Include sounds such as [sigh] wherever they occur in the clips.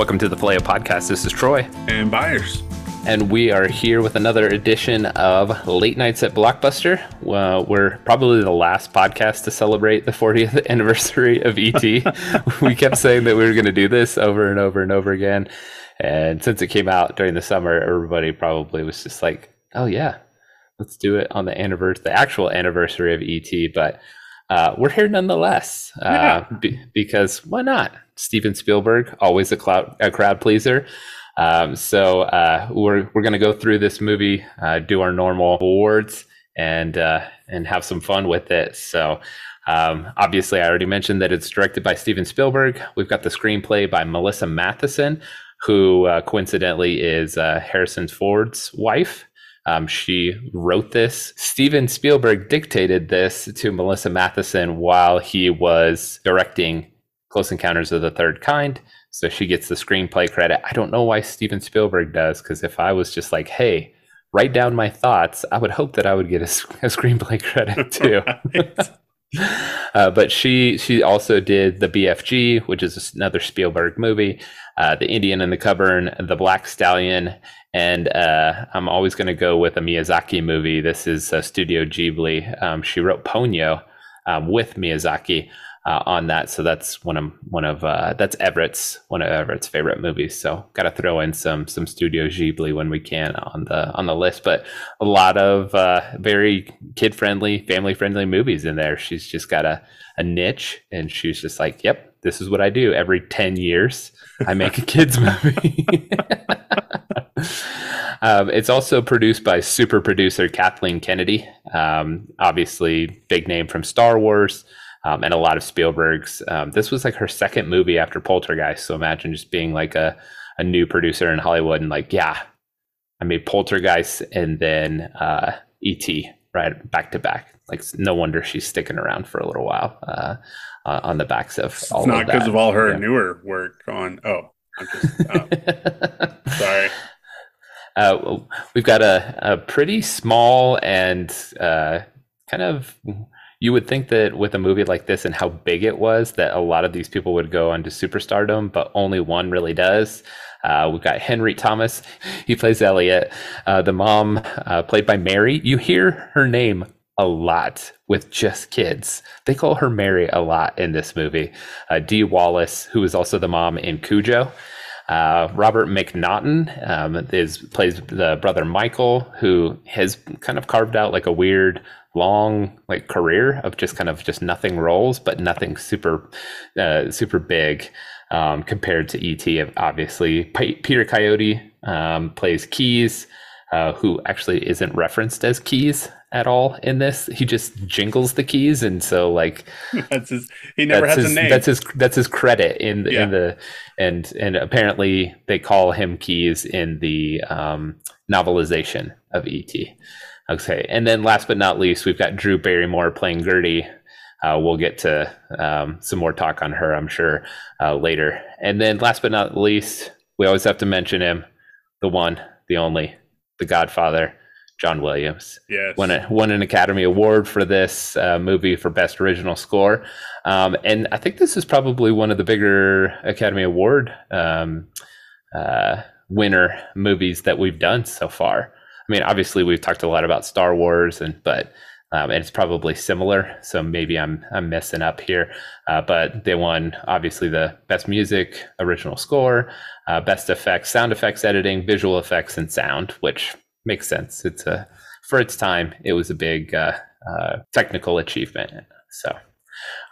Welcome to the Faleo Podcast. This is Troy. And Byers. And we are here with another edition of Late Nights at Blockbuster. Uh, we're probably the last podcast to celebrate the 40th [laughs] anniversary of ET. [laughs] we kept saying that we were going to do this over and over and over again. And since it came out during the summer, everybody probably was just like, oh, yeah, let's do it on the anniversary, the actual anniversary of ET. But uh, we're here nonetheless uh, yeah. b- because why not? Steven Spielberg, always a, cloud, a crowd pleaser. Um, so uh, we're we're going to go through this movie, uh, do our normal awards, and uh, and have some fun with it. So. Um, obviously, I already mentioned that it's directed by Steven Spielberg. We've got the screenplay by Melissa Mathison, who uh, coincidentally is Harrison Ford's wife. Um, she wrote this. Steven Spielberg dictated this to Melissa Mathison while he was directing Close Encounters of the Third Kind. So she gets the screenplay credit. I don't know why Steven Spielberg does, because if I was just like, hey, write down my thoughts, I would hope that I would get a, [laughs] a screenplay credit [laughs] too. [laughs] uh, but she she also did the BFG, which is another Spielberg movie, uh, the Indian in the Cupboard, the Black Stallion, and uh, I'm always going to go with a Miyazaki movie. This is uh, Studio Ghibli. Um, she wrote Ponyo um, with Miyazaki uh, on that, so that's one of one of uh, that's Everett's one of Everett's favorite movies. So got to throw in some some Studio Ghibli when we can on the on the list. But a lot of uh, very kid friendly, family friendly movies in there. She's just got a a niche, and she's just like, "Yep, this is what I do every ten years." I make a kids [laughs] movie. [laughs] um, it's also produced by super producer Kathleen Kennedy. Um, obviously, big name from Star Wars um, and a lot of Spielberg's. Um, this was like her second movie after Poltergeist. So imagine just being like a, a new producer in Hollywood and like, yeah, I made Poltergeist and then uh, E.T. right back to back. Like, no wonder she's sticking around for a little while. Uh, on the backs of it's all not because of, of, all her yeah. newer work on oh just, oh. [laughs] sorry uh, we've got a, a pretty small and uh, kind of you would think that with a movie like this and how big it was that a lot of these people would go onto superstardom but only one really does uh, we've got henry thomas he plays elliot uh, the mom uh, played by mary you hear her name a lot with just kids. They call her Mary a lot in this movie. Uh, Dee Wallace, who is also the mom in Cujo. Uh, Robert McNaughton um, is plays the brother Michael, who has kind of carved out like a weird long like career of just kind of just nothing roles, but nothing super uh, super big um, compared to ET. Obviously, P- Peter Coyote um, plays Keys, uh, who actually isn't referenced as Keys at all in this. He just jingles the keys, and so like [laughs] that's his. He never has his, a name. That's his. That's his credit in the, yeah. in the and and apparently they call him Keys in the um, novelization of ET. Okay, and then last but not least, we've got Drew Barrymore playing Gertie. Uh, we'll get to um, some more talk on her, I'm sure, uh, later. And then last but not least, we always have to mention him, the one, the only, the Godfather, John Williams. Yes. Won, a, won an Academy Award for this uh, movie for Best Original Score. Um, and I think this is probably one of the bigger Academy Award um, uh, winner movies that we've done so far. I mean, obviously we've talked a lot about Star Wars, and but um, and it's probably similar. So maybe I'm I'm messing up here, uh, but they won obviously the best music, original score, uh, best effects, sound effects editing, visual effects, and sound, which makes sense. It's a for its time, it was a big uh, uh, technical achievement. So,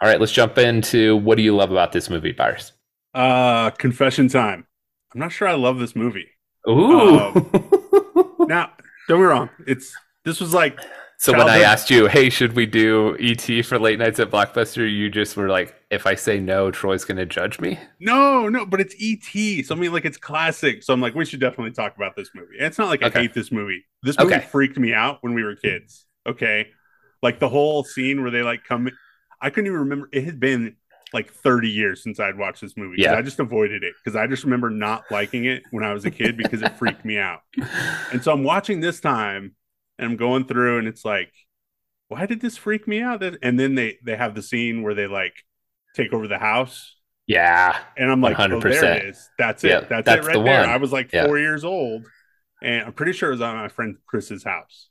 all right, let's jump into what do you love about this movie, Byers? Uh, confession time. I'm not sure I love this movie. Ooh. Um, [laughs] now, don't be wrong. It's this was like so when I asked you, hey, should we do ET for late nights at Blockbuster? You just were like, if I say no, Troy's going to judge me. No, no, but it's ET. So I mean, like it's classic. So I'm like, we should definitely talk about this movie. And it's not like okay. I hate this movie. This movie okay. freaked me out when we were kids. Okay, like the whole scene where they like come. I couldn't even remember. It had been like 30 years since I'd watched this movie. Yeah. I just avoided it because I just remember not liking it when I was a kid because it freaked me out. [laughs] And so I'm watching this time and I'm going through and it's like, why did this freak me out? And then they they have the scene where they like take over the house. Yeah. And I'm like, 100%. oh, there it is. That's it. That's, that's, it right the there. One. I was like four years old, and I'm pretty sure it was on my friend Chris's house.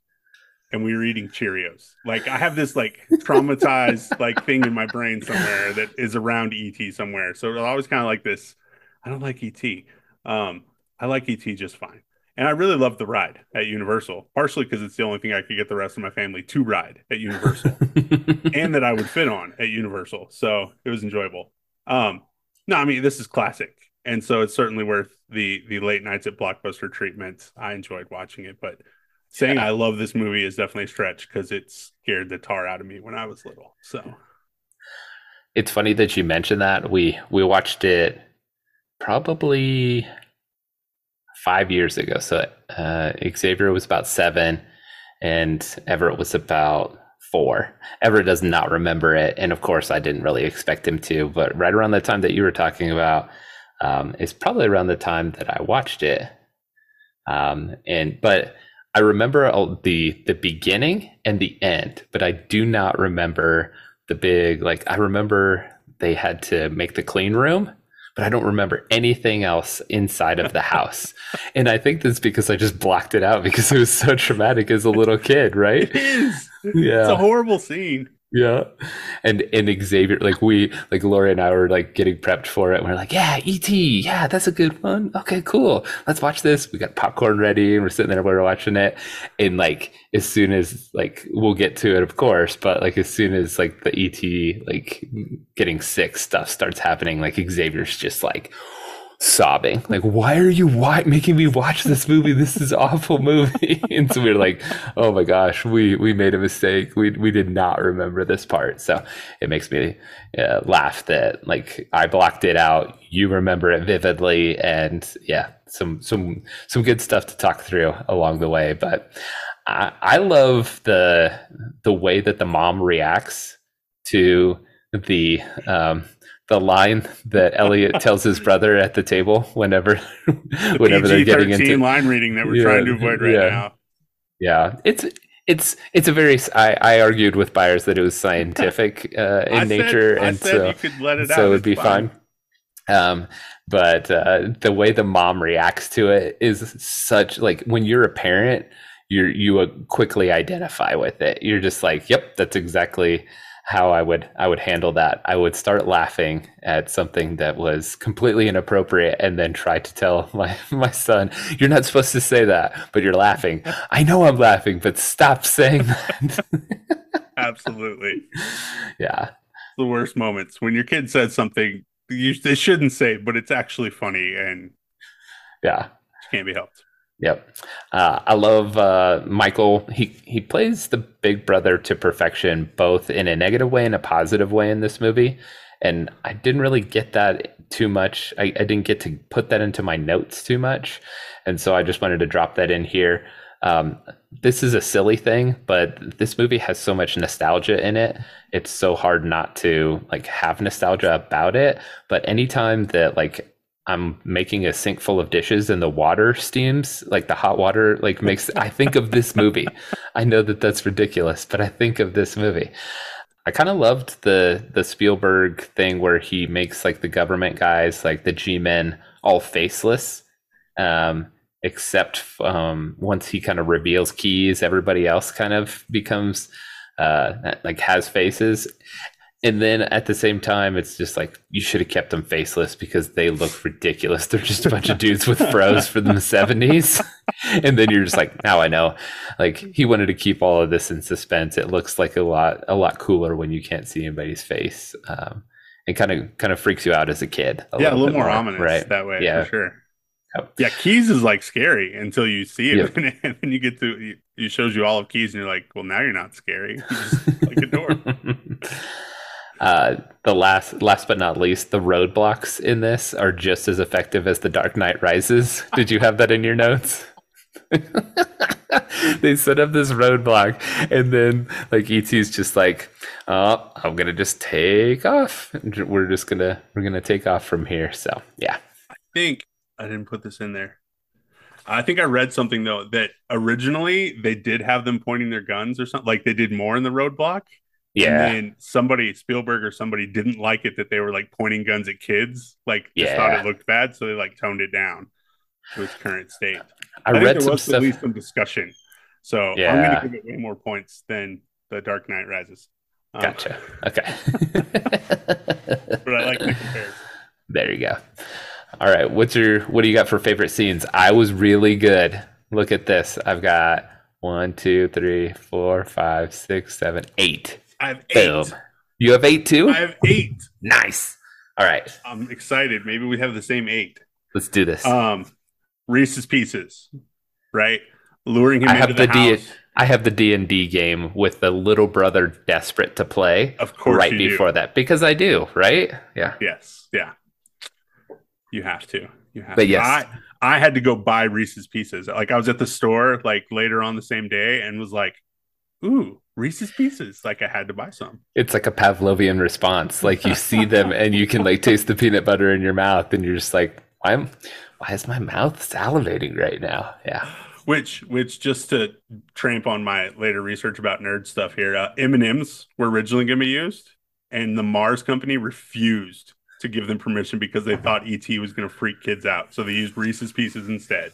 And we were eating Cheerios. Like I have this like traumatized [laughs] like thing in my brain somewhere that is around ET somewhere. So it's always kind of like this. I don't like ET. Um, I like ET just fine. And I really loved the ride at Universal, partially because it's the only thing I could get the rest of my family to ride at Universal [laughs] and that I would fit on at Universal. So it was enjoyable. Um, no, I mean, this is classic. And so it's certainly worth the the late nights at Blockbuster treatment. I enjoyed watching it, but saying yeah. I love this movie is definitely a stretch because it scared the tar out of me when I was little. So it's funny that you mentioned that. We we watched it probably five years ago. So uh, Xavier was about seven, and Everett was about four. Everett does not remember it, and of course, I didn't really expect him to. But right around the time that you were talking about um, is probably around the time that I watched it. Um, and but I remember the the beginning and the end, but I do not remember the big like. I remember they had to make the clean room but I don't remember anything else inside of the house. [laughs] and I think that's because I just blocked it out because it was so traumatic as a little kid, right? It is. Yeah. It's a horrible scene. Yeah. And and Xavier, like we like Lori and I were like getting prepped for it. And we're like, yeah, ET, yeah, that's a good one. Okay, cool. Let's watch this. We got popcorn ready and we're sitting there, we're watching it. And like as soon as like we'll get to it, of course, but like as soon as like the ET like getting sick stuff starts happening, like Xavier's just like sobbing. Like why are you why making me watch this movie? This is awful movie. [laughs] And so we are like oh my gosh we we made a mistake. We we did not remember this part. So it makes me uh, laugh that like i blocked it out. You remember it vividly. And yeah some some some good stuff to talk through along the way. But i i love the the way that the mom reacts to the um the line that Elliot tells his brother at the table whenever the [laughs] whenever they're getting into line reading that we're yeah, trying to avoid right yeah. now. Yeah, it's it's it's a very. I, I argued with Byers that it was scientific [laughs] uh, in I nature, said, and so you could let it out so it would be fine. Um, but uh, the way the mom reacts to it is such like when you're a parent, you you quickly identify with it. You're just like, yep, that's exactly how I would I would handle that. I would start laughing at something that was completely inappropriate and then try to tell [laughs] my my son, "You're not supposed to say that, but you're laughing." I know I'm laughing, but stop saying that. [laughs] Absolutely. [laughs] Yeah. The worst moments when your kid says something you they shouldn't say, but it's actually funny and yeah, can't be helped. Yep, uh, I love uh, Michael. He he plays the big brother to perfection, both in a negative way and a positive way in this movie. And I didn't really get that too much. I, I didn't get to put that into my notes too much, and so I just wanted to drop that in here. Um, this is a silly thing, but this movie has so much nostalgia in it. It's so hard not to like have nostalgia about it. But anytime that like I'm making a sink full of dishes and the water steams, like the hot water, like makes, I think of this movie. I know that that's ridiculous, but I think of this movie. I kind of loved the the Spielberg thing where he makes like the government guys, like the G men, all faceless, um, except um, once he kind of reveals keys, everybody else kind of becomes uh, like has faces and then at the same time, it's just like you should have kept them faceless because they look ridiculous. They're just a bunch of dudes with froze from the [laughs] seventies, and then you're just like, now I know. Like he wanted to keep all of this in suspense. It looks like a lot a lot cooler when you can't see anybody's face. Um, it kind of kind of freaks you out as a kid. A yeah, little a little more, more, ominous right? that way. Yeah, for sure. Yeah, keys is like scary until you see it, yep. [laughs] and then you get to it shows you all of keys, and you're like, well, now you're not scary. You just like a door. [laughs] Uh, the last, last but not least, the roadblocks in this are just as effective as the Dark Knight Rises. [laughs] Did you have that in your notes? [laughs] they set up this roadblock, and then like ET's just like, "Oh, I'm gonna just take off. We're just gonna we're gonna take off from here." So yeah, I think I didn't put this in there. I think I read something though that originally they did have them pointing their guns or something, like they did more in the roadblock Yeah. And somebody, Spielberg or somebody, didn't like it that they were like pointing guns at kids. Like, just yeah. thought it looked bad, so they like toned it down to its current state. I, I read there was stuff... at least some discussion. So yeah. I'm going to give it way more points than The Dark Knight Rises. Um, gotcha. Okay. but I like the comparison. [laughs] There you go. All right. What's your what do you got for favorite scenes? I was really good. Look at this. I've got one, two, three, four, five, six, seven, eight. I have eight. Boom. You have eight too? I have eight. nice. All right. I'm excited. Maybe we have the same eight. Let's do this. Um Reese's Pieces. Right? Luring him I into have the, the house. D- I have the D and D game with the little brother desperate to play. Of course, right before do. that because I do. Right? Yeah. Yes. Yeah. You have to. You have. But to. yes, I, I had to go buy Reese's Pieces. Like I was at the store like later on the same day and was like, "Ooh, Reese's Pieces!" Like I had to buy some. It's like a Pavlovian response. Like you see them and you can like taste the peanut butter in your mouth, and you're just like, "I'm, why is my mouth salivating right now?" Yeah. Which, which, just to tramp on my later research about nerd stuff here, uh, M and M's were originally going to be used, and the Mars company refused to give them permission because they thought ET was going to freak kids out. So they used Reese's Pieces instead.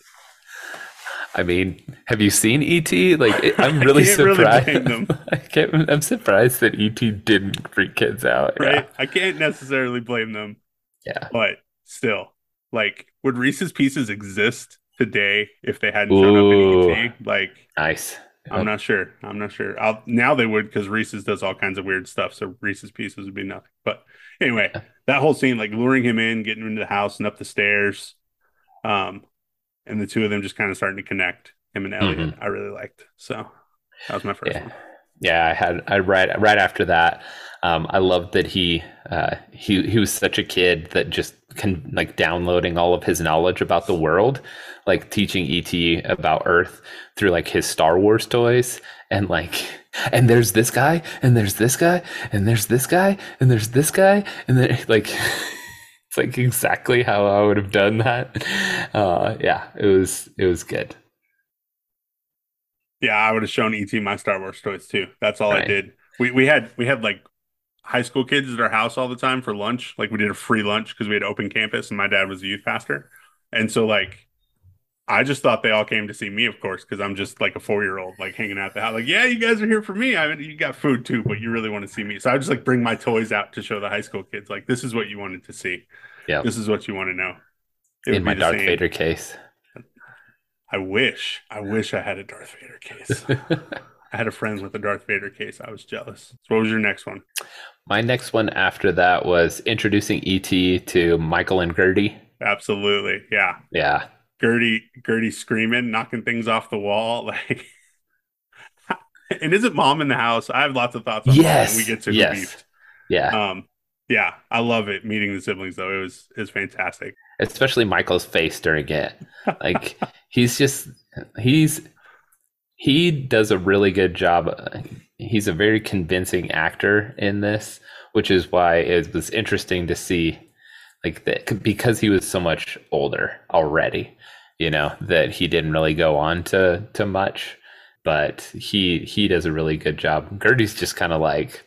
I mean, have you seen ET? Like, I'm [laughs] really surprised. Really [laughs] I can't, I'm surprised that ET didn't freak kids out. Right? Yeah. I can't necessarily blame them. Yeah. But still, like, would Reese's Pieces exist today if they hadn't shown up in ET? Like, nice. I'm not sure. I'm not sure. I'll, now they would because Reese's does all kinds of weird stuff. So Reese's Pieces would be nothing. But anyway, that whole scene, like luring him in, getting him into the house and up the stairs, um, and the two of them just kind of starting to connect. Him and Elliot, mm-hmm. I really liked. So that was my first yeah. one. Yeah, I had I right right after that. Um, I loved that he uh, he he was such a kid that just can like downloading all of his knowledge about the world, like teaching ET about Earth through like his Star Wars toys and like [laughs] and there's this guy and there's this guy and there's this guy and there's this guy and then [laughs] like it's [laughs] like exactly how I would have done that. Uh, yeah, it was it was good. Yeah, I would have shown ET my Star Wars toys too. That's all right. I did. We we had we had like high school kids at our house all the time for lunch. Like we did a free lunch because we had open campus and my dad was a youth pastor. And so like I just thought they all came to see me, of course, because I'm just like a four year old, like hanging out the house. Like, yeah, you guys are here for me. I mean, you got food too, but you really want to see me. So I just like bring my toys out to show the high school kids, like, this is what you wanted to see. Yeah. This is what you want to know. It In my Darth same. Vader case. I wish, I wish I had a Darth Vader case. [laughs] I had a friend with a Darth Vader case. I was jealous. So what was your next one? My next one after that was introducing ET to Michael and Gertie. Absolutely. Yeah. Yeah. Gertie Gertie screaming, knocking things off the wall, [laughs] like. and is it mom in the house? I have lots of thoughts. on Yes, we get to yes. beefed. Yeah, um, yeah, I love it. Meeting the siblings though, it was it was fantastic. Especially Michael's face during it. [laughs] Like he's just he's he does a really good job. He's a very convincing actor in this, which is why it was interesting to see like that because he was so much older already you know that he didn't really go on to to much. But he he does a really good job. Gertie's just kind of like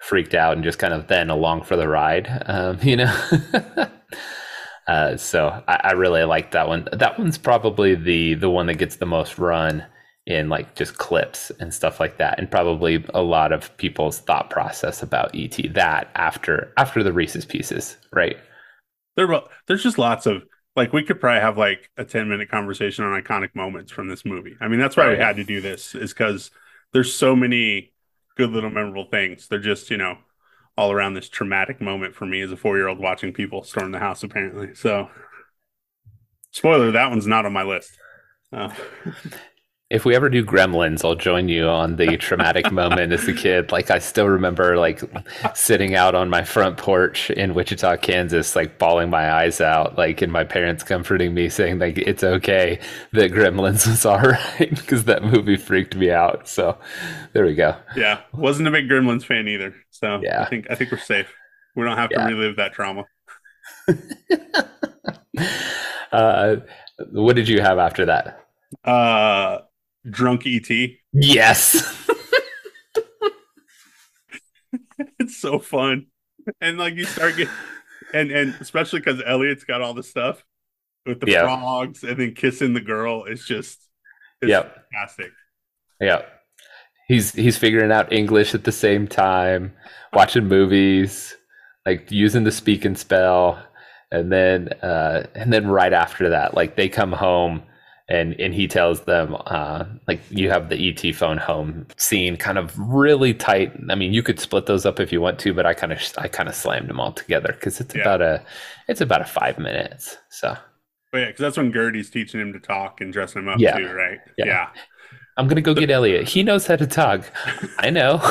freaked out and just kind of then along for the ride um, you know? [laughs] Uh, so I, I really like that one. That one's probably the the one that gets the most run in like just clips and stuff like that and probably a lot of people's thought process about et that after after the reese's pieces right there, there's just lots of like we could probably have like a 10 minute conversation on iconic moments from this movie. I mean, that's why oh, we had to do this is because there's so many good little memorable things. They're just, you know, all around this traumatic moment for me as a four year old watching people storm the house, apparently. So, spoiler, that one's not on my list. Uh, [laughs] if we ever do gremlins i'll join you on the [laughs] traumatic moment as a kid. Like i still remember like sitting out on my front porch in wichita kansas like bawling my eyes out like and my parents comforting me saying like it's okay that gremlins [laughs] was all right because that movie freaked me out. So there we go. Yeah wasn't a big gremlins fan either. So yeah. i think i think we're safe. We don't have to relive that trauma. [laughs] Uh what did you have after that? Uh drunk ET. Yes. [laughs] [laughs] It's so fun. And like you start getting, and and especially because Elliot's got all the stuff with the yep. frogs and then kissing the girl. It's just, it's yep. fantastic. Yeah, he's he's figuring out English at the same time, watching movies, like using the speak and spell, and then uh, and then right after that, like they come home and and he tells them uh, like you have the ET phone home scene kind of really tight. I mean, you could split those up if you want to, but I kind of I kind of slammed them all together because it's yeah. about a it's about a five minutes. So. But yeah, because that's when Gertie's teaching him to talk and dressing him up yeah. too, right? Yeah. yeah. I'm gonna go get Elliot. He knows how to talk. I know. [laughs]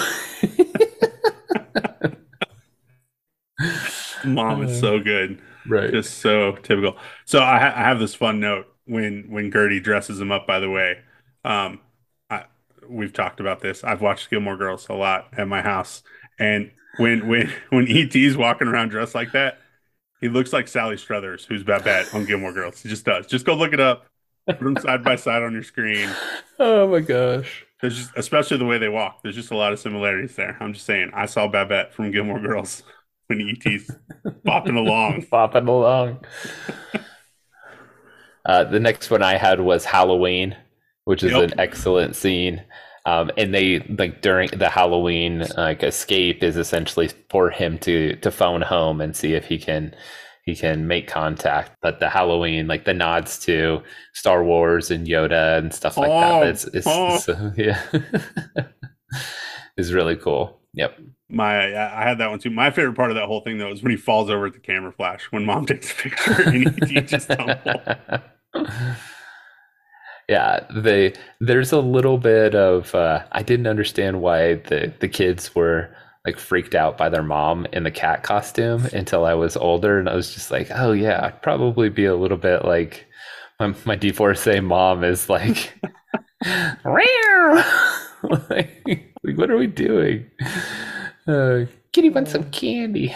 Mom is so good. Right. Just so typical. So I, ha- I have this fun note when when Gertie dresses him up. By the way, um, I, we've talked about this. I've watched Gilmore Girls a lot at my house, and when when [laughs] when ET's walking around dressed like that, he looks like Sally Struthers, who's Babette on Gilmore Girls. He just does. Just go look it up. Put them side by side on your screen. [laughs] Oh my gosh. There's just, especially the way they walk. There's just a lot of similarities there. I'm just saying. I saw Babette from Gilmore Girls [laughs] when ET's bopping along. bopping along. Uh, the next one I had was Halloween, which is yep. an excellent scene. Um, and they like during the Halloween like escape is essentially for him to to phone home and see if he can he can make contact. But the Halloween, like the nods to Star Wars and Yoda and stuff like oh, that, it's, it's, oh. [laughs] [laughs] it's yeah, is really cool. Yep. My I had that one too. My favorite part of that whole thing though is when he falls over at the camera flash when mom [laughs] takes a picture and he, he just [sighs] yeah they there's a little bit of uh, i didn't understand why the the kids were like freaked out by their mom in the cat costume until i was older and i was just like oh yeah i'd probably be a little bit like my, my d4sa mom is like [laughs] [laughs] like, what are we doing? Uh, kitty wants some candy?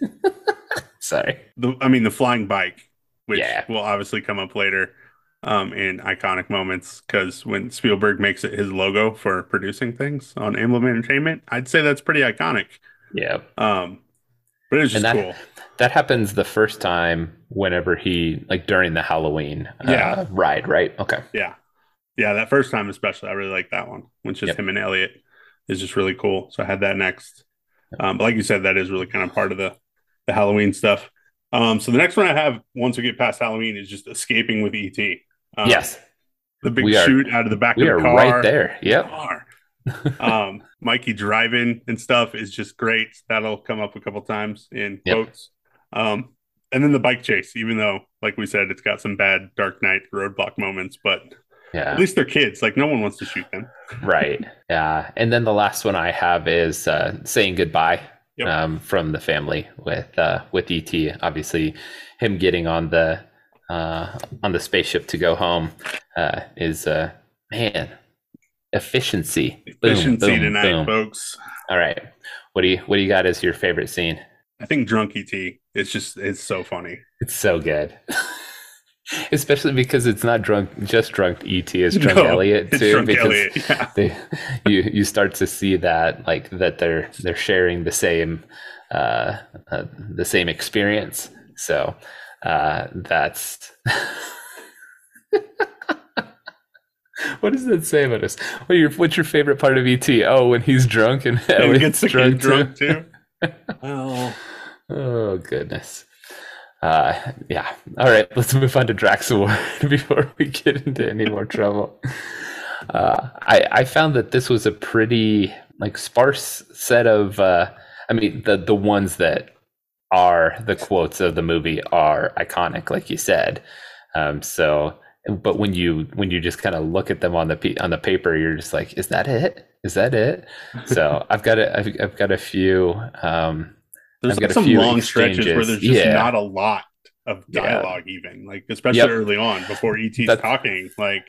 [laughs] Sorry. The, i mean the flying bike which yeah. will obviously come up later um, in iconic moments. Because when Spielberg makes it his logo for producing things on Amblin Entertainment, I'd say that's pretty iconic. Yeah. Um, but it's just that, cool. That happens the first time whenever he like during the Halloween uh, yeah. ride, right? Okay. Yeah. Yeah, that first time especially, I really like that one. When just yep. him and Elliot is just really cool. So I had that next. Um, but like you said, that is really kind of part of the the Halloween stuff. Um, so the next one I have once we get past Halloween is just escaping with ET. Um, yes, the big we shoot are, out of the back of the car. right there. Yep. um, [laughs] Mikey driving and stuff is just great. That'll come up a couple times in yep. quotes. Um, and then the bike chase, even though, like we said, it's got some bad Dark Knight roadblock moments, but yeah. at least they're kids. Like no one wants to shoot them. right. Yeah. And then the last one I have is uh, saying goodbye yep. um, from the family with uh, with ET. Obviously, him getting on the uh, on the spaceship to go home uh, is uh, man efficiency. Efficiency boom, boom, tonight, boom. folks. All right, what do you what do you got as your favorite scene? I think drunk ET. It's just it's so funny. It's so good. [laughs] [laughs] especially because it's not drunk just drunk et it's drunk no, elliot too because elliot, [laughs] yeah. they, you you start to see that like that they're they're sharing the same uh, uh the same experience. So uh that's [laughs] what does that say about us? What your what's your favorite part of et oh when he's drunk and elliot's drunk, drunk too, too. oh oh goodness uh, yeah. All right, [laughs] let's move on to Draxaward [laughs] before we get into any more trouble. Uh, I I found that this was a pretty like sparse set of. Uh, I mean, the the ones that are the quotes of the movie are iconic, like you said. Um, so, but when you when you just kind of look at them on the on the paper, you're just like, is that it? Is that it? So [laughs] I've got a I've, I've got a few. Um, there's like some long exchanges. stretches where there's just yeah. not a lot of dialogue, yeah. even like especially yep. early on before ET's that's, talking. Like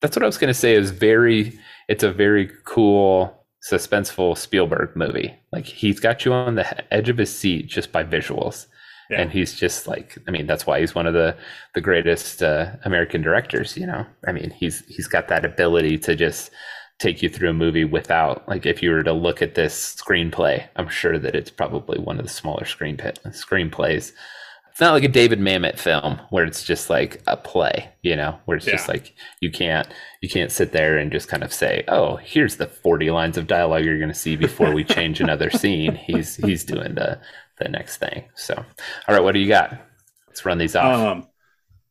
that's what I was gonna say. Is very. It's a very cool, suspenseful Spielberg movie. Like he's got you on the edge of his seat just by visuals. Yeah. And he's just like, I mean, that's why he's one of the the greatest uh, American directors. You know, I mean, he's he's got that ability to just take you through a movie without like if you were to look at this screenplay i'm sure that it's probably one of the smaller screen screenplays. It's not like a david mamet film where it's just like a play you know where it's yeah. just like you can't you can't sit there and just kind of say oh here's the 40 lines of dialogue you're going to see before we [laughs] change another scene. He's he's doing the the next thing. So all right what do you got? Let's run these off. Um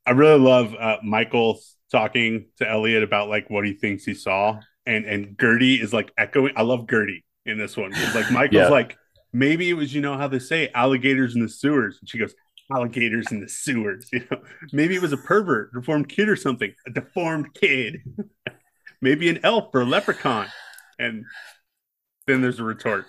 i really love uh, michael talking to elliot about like what he thinks he saw and and Gertie is like echoing. I love Gertie in this one. Like [laughs] Michael's yeah. like, maybe it was you know how they say alligators in the sewers, and she goes, alligators in the sewers. [laughs] You know, maybe it was a pervert, deformed kid or something, a deformed kid. [laughs] maybe an elf or a leprechaun, and then there's a retort.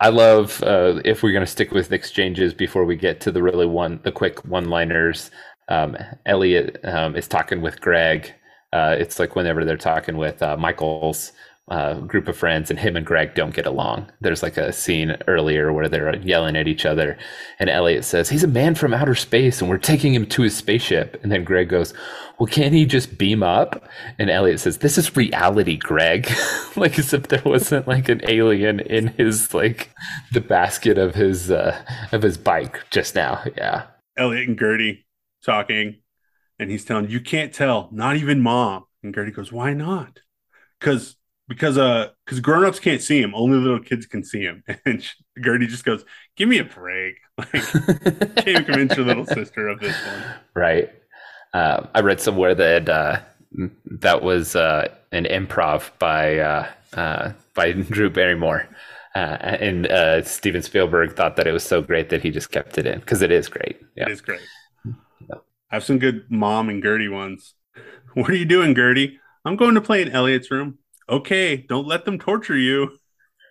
I love uh, if we're going to stick with exchanges before we get to the really one, the quick one-liners. Um, Elliot um, is talking with Greg uh, it's like whenever they're talking with uh, Michael's uh, group of friends and him and Greg don't get along. There's like a scene earlier where they're yelling at each other, and Elliot says, He's a man from outer space and we're taking him to his spaceship. And then Greg goes, Well, can't he just beam up? And Elliot says, This is reality, Greg. [laughs] like as if there wasn't like an alien in his, like the basket of his, uh, of his bike just now. Yeah. Elliot and Gertie talking and he's telling you can't tell, not even mom. And Gertie goes, "Why not?" Because because uh because grown-ups can't see him only little kids can see him. [laughs] And she, gertie just goes give me a break. [laughs] Like can't convince your little sister of this one. Right. Uh, i read somewhere that uh, that was uh, an improv by uh, uh, by [laughs] drew barrymore. Uh, and steven spielberg thought that it was so great that he just kept it in because it is great. Yeah. it is great I have some good mom and Gertie ones. [laughs] What are you doing, Gertie? I'm going to play in Elliot's room. Okay, don't let them torture you.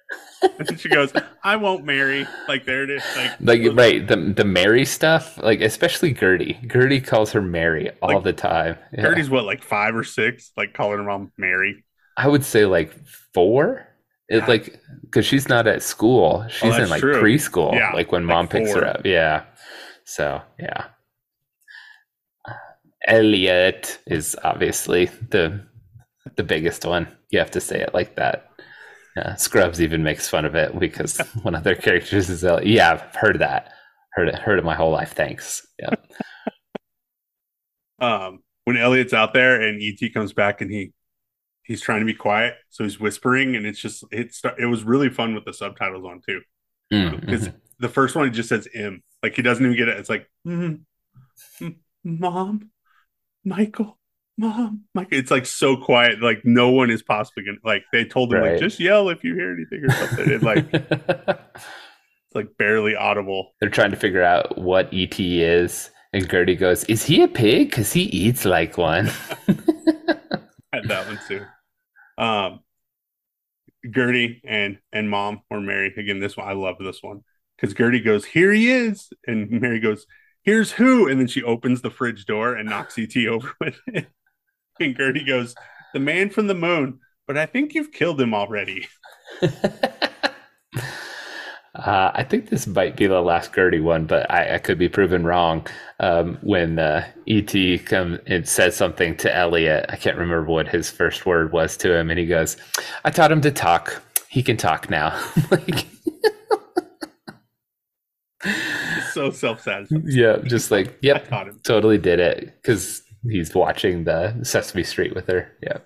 [laughs] and she goes, "I won't marry." Like there it is. Like, like right, the the Mary stuff. Like especially Gertie. Gertie calls her Mary all like, the time. Yeah. Gertie's what, like five or six? Like calling her mom Mary. I would say like four. It like because she's not at school. Oh, she's oh, in like true. preschool. Yeah, like when like mom picks her up. Yeah. So yeah. Elliot is obviously the the biggest one. You have to say it like that. Yeah, Scrubs even makes fun of it because [laughs] one of their characters is Elliot. Yeah, I've heard that. Heard it. Heard it my whole life. Thanks. Yeah. [laughs] um, when Elliot's out there and ET comes back and he he's trying to be quiet, so he's whispering, and it's just it's it was really fun with the subtitles on too. Because mm, mm-hmm. the first one he just says "m," like he doesn't even get it. It's like, mm-hmm. "Mom," Michael, mom, Michael. It's like so quiet. Like no one is possibly gonna like they told him right. like just yell if you hear anything or something. It like it's [laughs] like barely audible. They're trying to figure out what ET is. And Gertie goes, Is he a pig? Because he eats like one. [laughs] had that one too. Um Gertie and and mom or Mary. Again, this one I love this one. Because Gertie goes, Here he is. And Mary goes, here's who. And then she opens the fridge door and knocks ET [laughs] over with it. And Gertie goes, the man from the moon, but I think you've killed him already. [laughs] Uh, I think this might be the last Gertie one, but I, I could be proven wrong. Um, when uh, ET comes and says something to Elliot, I can't remember what his first word was to him, and he goes, "I taught him to talk. He can talk now." [laughs] like, so self-satisfied. Yeah, just like, [laughs] yep, totally did it because he's watching the Sesame Street with her. Yeah.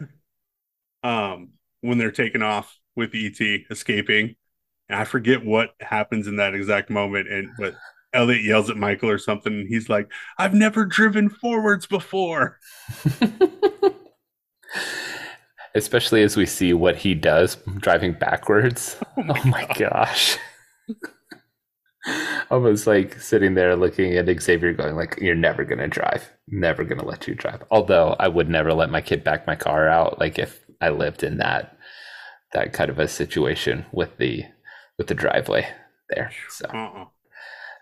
Um, when they're taking off with ET escaping, I forget what happens in that exact moment, and but Elliot yells at Michael or something, and he's like, "I've never driven forwards before." [laughs] Especially as we see what he does driving backwards. Oh my, oh my gosh. [laughs] [laughs] Was like sitting there looking at Xavier going like, you're never going to drive, never going to let you drive. Although I would never let my kid back my car out. Like if I lived in that, that kind of a situation with the, with the driveway there. So, uh-uh.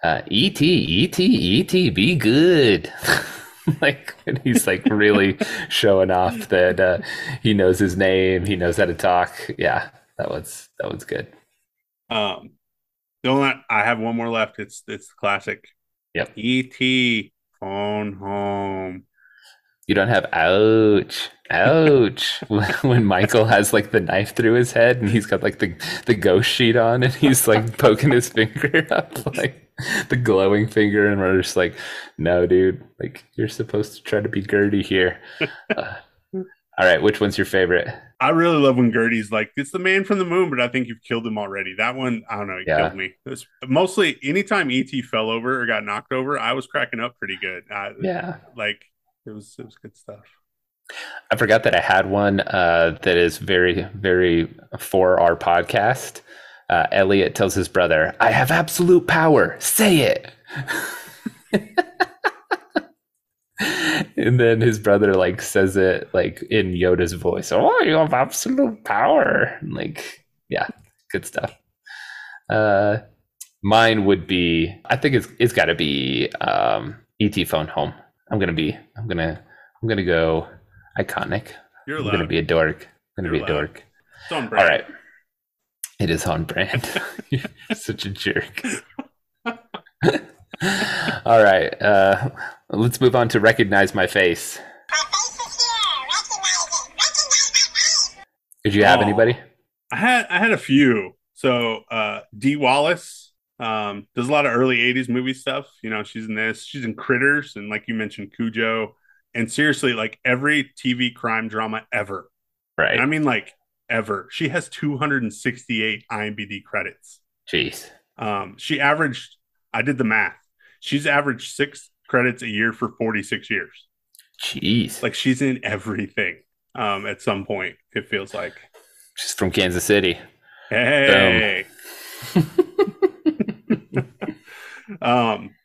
uh, ET, ET, ET, be good. [laughs] like when he's like really [laughs] showing off that uh, he knows his name, he knows how to talk. Yeah, that was that was good. Um, the only I have one more left. It's it's classic. Yep. E.T. Phone Home. You don't have ouch, ouch. [laughs] when Michael has like the knife through his head and he's got like the the ghost sheet on and he's like [laughs] poking his finger up like the glowing finger and we're just like, no, dude, like you're supposed to try to be Gertie here. Uh, [laughs] all right, which one's your favorite? I really love when Gertie's like, it's the man from the moon, but I think you've killed him already. That one, I don't know, he yeah. killed me. Was, mostly anytime ET fell over or got knocked over, I was cracking up pretty good. I, yeah. Like it was it was good stuff. I forgot that I had one uh, that is very, very for our podcast. Uh, Elliot tells his brother, I have absolute power. Say it. [laughs] [laughs] and then his brother like says it like in Yoda's voice. Oh, you have absolute power. like, yeah, good stuff. Uh, mine would be. I think it's it's got to be um, ET phone home. I'm gonna be. I'm gonna. I'm gonna go iconic. You're I'm gonna be a dork. I'm gonna You're be a dork. It's on brand. All right. It is on brand. [laughs] Such a jerk. [laughs] [laughs] All right. Uh, let's move on to recognize my face. Did you have oh, anybody? I had I had a few. So uh Dee Wallace um does a lot of early 80s movie stuff. You know, she's in this, she's in Critters, and like you mentioned, Cujo. And seriously, like every TV crime drama ever. Right. And I mean like ever. She has 268 IMDb credits. Jeez. Um, she averaged I did the math. She's averaged six credits a year for 46 years. Jeez. Like she's in everything um, at some point, it feels like. She's from Kansas City. Hey. [laughs] um,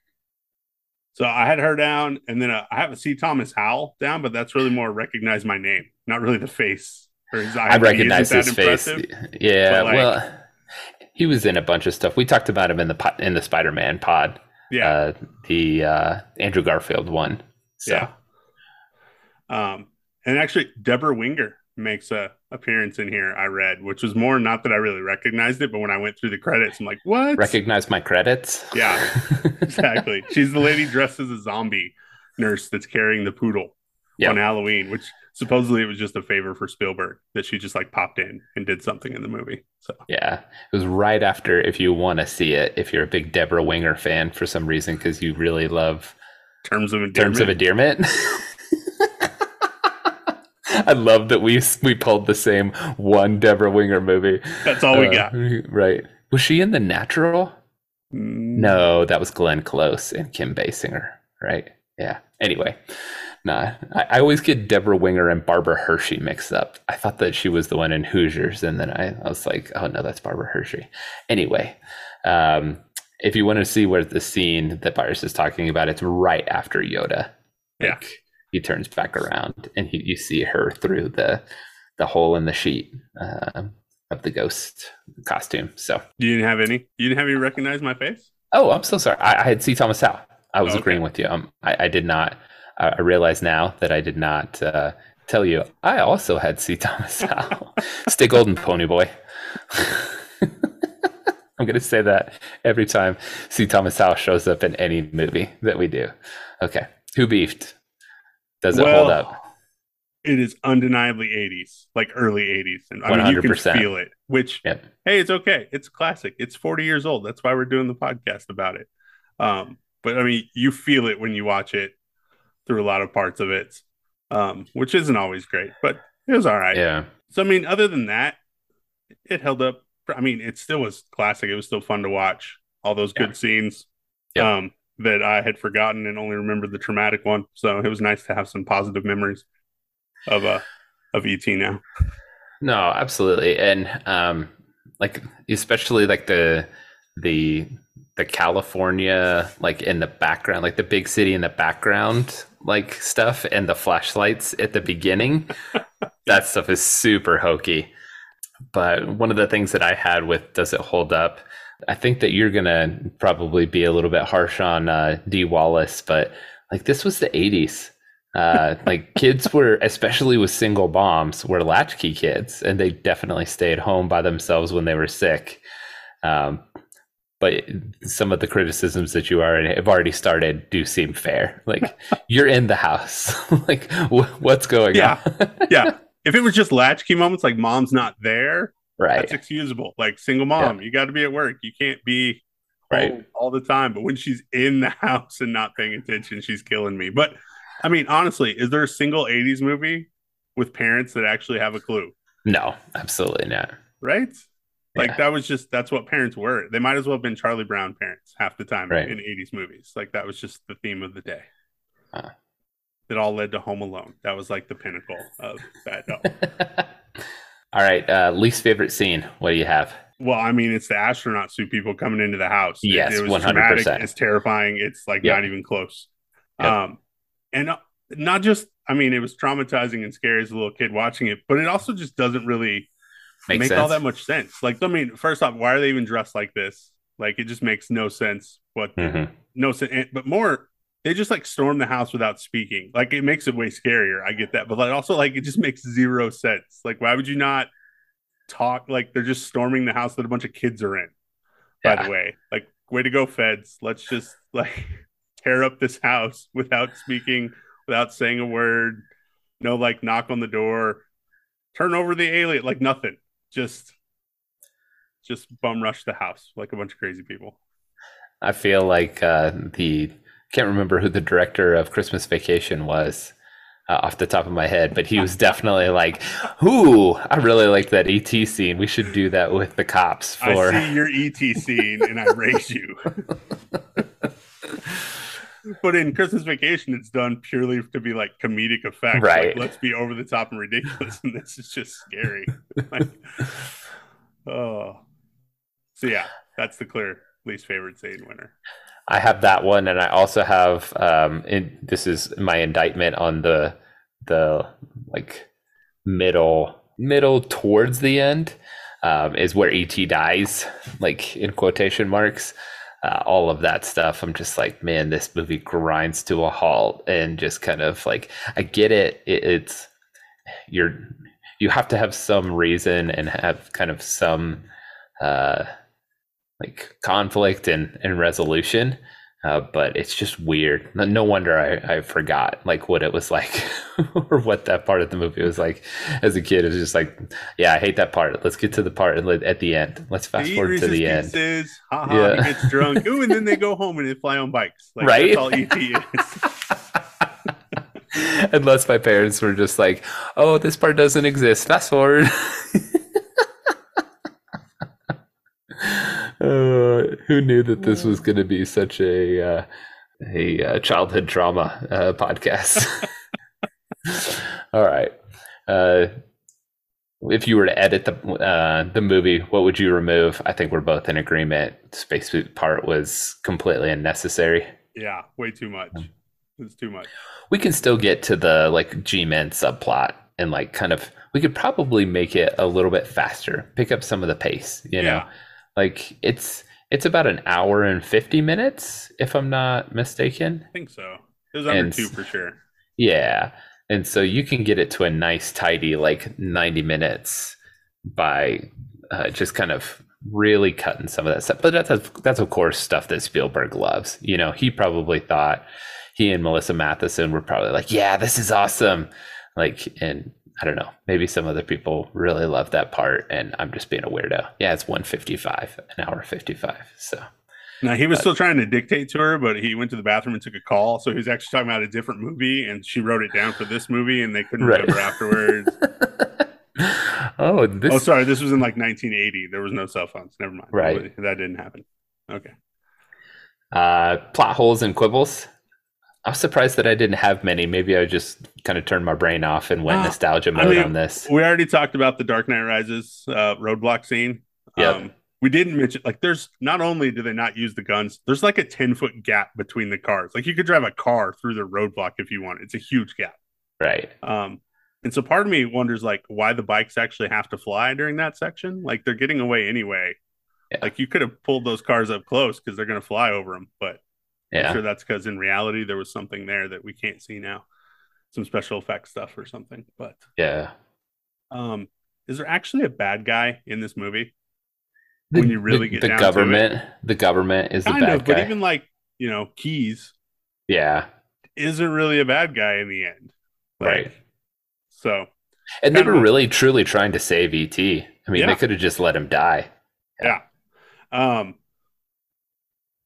so I had her down, and then uh, I have a C. Thomas Howell down, but that's really more recognize my name, not really the face or his I recognize his face. Yeah, like, well, he was in a bunch of stuff. We talked about him in the in the Spider Man pod. Yeah, uh, the uh, Andrew Garfield one. So. Yeah. Um, and actually, Debra Winger makes a appearance in here. I read, which was more not that I really recognized it, but when I went through the credits, I'm like, what? Recognize my credits? Yeah, [laughs] exactly. She's the lady dressed as a zombie nurse that's carrying the poodle yep. on Halloween, which supposedly it was just a favor for Spielberg that she just like popped in and did something in the movie. So yeah, it was right after. If you want to see it, if you're a big Debra Winger fan for some reason because you really love terms of endearment. terms of endearment. [laughs] I love that we we pulled the same one Debra Winger movie. That's all uh, we got. Right? Was she in The Natural? Mm. No, that was Glenn Close and Kim Basinger. Right? Yeah. Anyway, Nah, I, I, always get Debra Winger and Barbara Hershey mixed up. I thought that she was the one in Hoosiers, and then I, I was like, oh no, that's Barbara Hershey. Anyway, um, if you want to see where the scene that Byers is talking about, it's right after Yoda. Yeah, he turns back around and he, you see her through the the hole in the sheet uh, of the ghost costume. So you didn't have any. You didn't have any recognize my face. Oh, I'm so sorry. I, I had C. Thomas Howell. I was oh, okay. agreeing with you. Um, I, I did not. I realize now that I did not uh, tell you. I also had C. Thomas [laughs] Howell. Stay golden, pony boy. [laughs] I'm going to say that every time C. Thomas Howell shows up in any movie that we do. Okay. Who beefed? Does it well, hold up? It is undeniably 80s, like early 80s. And I mean, you can feel it, which, yep. hey, it's okay. It's classic. It's 40 years old. That's why we're doing the podcast about it. Um, but I mean, you feel it when you watch it through a lot of parts of it, um, which isn't always great, but it was all right. Yeah. So I mean, other than that, it held up. I mean, it still was classic. It was still fun to watch all those good yeah. scenes yeah. um, that I had forgotten and only remembered the traumatic one. So it was nice to have some positive memories of uh of ET now. No, absolutely, and um, like especially like the the the California like in the background, like the big city in the background, like stuff, and the flashlights at the beginning. [laughs] that stuff is super hokey. But one of the things that I had with Does It Hold Up? I think that you're gonna probably be a little bit harsh on uh, Dee Wallace, but like this was the 80s. Uh, [laughs] like kids were, especially with single moms, were latchkey kids, and they definitely stayed home by themselves when they were sick. Um, but some of the criticisms that you already have already started do seem fair. Like [laughs] you're in the house, [laughs] like what's going yeah. on? [laughs] yeah. If it was just latchkey moments, like mom's not there, right? That's excusable. Like single mom, yeah. you got to be at work. You can't be right all the time. But when she's in the house and not paying attention, she's killing me. But I mean, honestly, is there a single '80s movie with parents that actually have a clue? No, absolutely not. Right? Like yeah. that was just that's what parents were. They might as well have been Charlie Brown parents half the time right. in 80s movies. Like that was just the theme of the day. Huh. It all led to Home Alone. That was like the pinnacle of bad [laughs] all right, uh, least favorite scene. What do you have? Well, I mean, it's the astronaut suit people coming into the house. Yes, it, it was 100%. dramatic. It's terrifying. It's like yep. not even close. Yep. Um, and uh, not just, I mean, it was traumatizing and scary as a little kid watching it, but it also just doesn't really Makes make sense. all that much sense. Like, I mean, first off, why are they even dressed like this? Like, it just makes no sense. What mm-hmm. no sense, but more, they just like storm the house without speaking. Like, it makes it way scarier. I get that, but like also like it just makes zero sense. Like, why would you not talk? Like, they're just storming the house that a bunch of kids are in. Yeah. By the way, like, way to go, feds. Let's just like [laughs] tear up this house without speaking, without saying a word. No, like knock on the door, turn over the alien, like nothing just just bum rush the house like a bunch of crazy people. I feel like uh, the can't remember who the director of Christmas Vacation was uh, off the top of my head, but he was [laughs] definitely like, "Ooh, I really like that ET scene. We should do that with the cops." For I see your ET scene and I raise you. [laughs] but in Christmas Vacation, it's done purely to be like comedic effect. Right. Like, let's be over the top and ridiculous, and this is just scary. [laughs] like, oh, so yeah, that's the clear least favorite scene winner. I have that one, and I also have um. In, this is my indictment on the the like middle middle towards the end um, is where ET dies, like in quotation marks uh, all of that stuff. I'm just like, man, this movie grinds to a halt and just kind of like, I get it. it it's you're you have to have some reason and have kind of some uh, like conflict and, and resolution. Uh, but it's just weird. No wonder I, I forgot like what it was like [laughs] or what that part of the movie was like as a kid. It was just like, yeah, I hate that part. Let's get to the part at the end. Let's fast forward to the end. Says, ha ha, yeah. he gets drunk. Ooh, and then they go home and they fly on bikes. Like, right? That's all ET [laughs] is. Unless my parents were just like, oh, this part doesn't exist. Fast forward. [laughs] Uh, who knew that this was going to be such a uh, a uh, childhood trauma uh, podcast? [laughs] All right. Uh, if you were to edit the uh, the movie, what would you remove? I think we're both in agreement. Space Spacesuit part was completely unnecessary. Yeah, way too much. It's too much. We can still get to the like G-Men subplot and like kind of we could probably make it a little bit faster, pick up some of the pace, you know. Like it's it's about an hour and 50 minutes if I'm not mistaken. I think so. It was under and, 2 for sure. Yeah. And so you can get it to a nice tidy like 90 minutes by uh, just kind of really cutting some of that stuff. But that's that's of course stuff that Spielberg loves. You know, he probably thought he and Melissa Mathison were probably like, "Yeah, this is awesome." Like and I don't know. Maybe some other people really love that part, and I'm just being a weirdo. Yeah, it's 155, an hour 55. So now he was still trying to dictate to her, but he went to the bathroom and took a call. So he was actually talking about a different movie, and she wrote it down for this movie, and they couldn't right. remember afterwards. [laughs] oh, this... oh, sorry. This was in like 1980. There was no cell phones. Never mind. Right, that didn't happen. Okay. Uh, plot holes and quibbles. I was surprised that I didn't have many. Maybe I just kind of turned my brain off and went uh, nostalgia mode I mean, on this. We already talked about the Dark Knight Rises uh, roadblock scene. Yeah. Um, we didn't mention like there's not only do they not use the guns, there's like a 10 foot gap between the cars. Like you could drive a car through the roadblock if you want. It's a huge gap. Right. Um, and so part of me wonders like why the bikes actually have to fly during that section. Like they're getting away anyway. Yeah. Like you could have pulled those cars up close because they're going to fly over them, but yeah. I'm sure that's because in reality there was something there that we can't see now, some special effects stuff or something. But yeah, um, is there actually a bad guy in this movie? when you really the, get the government. The government is kind the bad of, guy. but even like you know, Keys, yeah, isn't really a bad guy in the end, like, right? So, and they were of, really truly trying to save ET. I mean, yeah. they could have just let him die. Yeah. yeah. Um,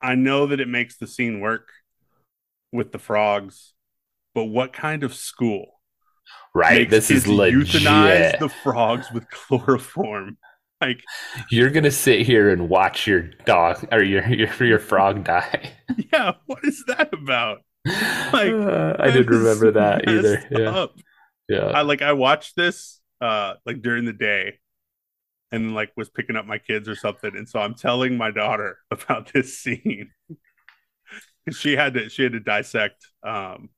I know that it makes the scene work with the frogs, but what kind of school? Right. This is legit. Euthanize the frogs with chloroform. [laughs] Like you're gonna sit here and watch your dog or your your, your frog die. [laughs] Yeah, what is that about? Like uh, I didn't remember that either. Yeah. Up. Yeah. I like I watched this uh like during the day and like was picking up my kids or something. And so i'm telling my daughter [laughs] about this scene. [laughs] She had to she had to dissect um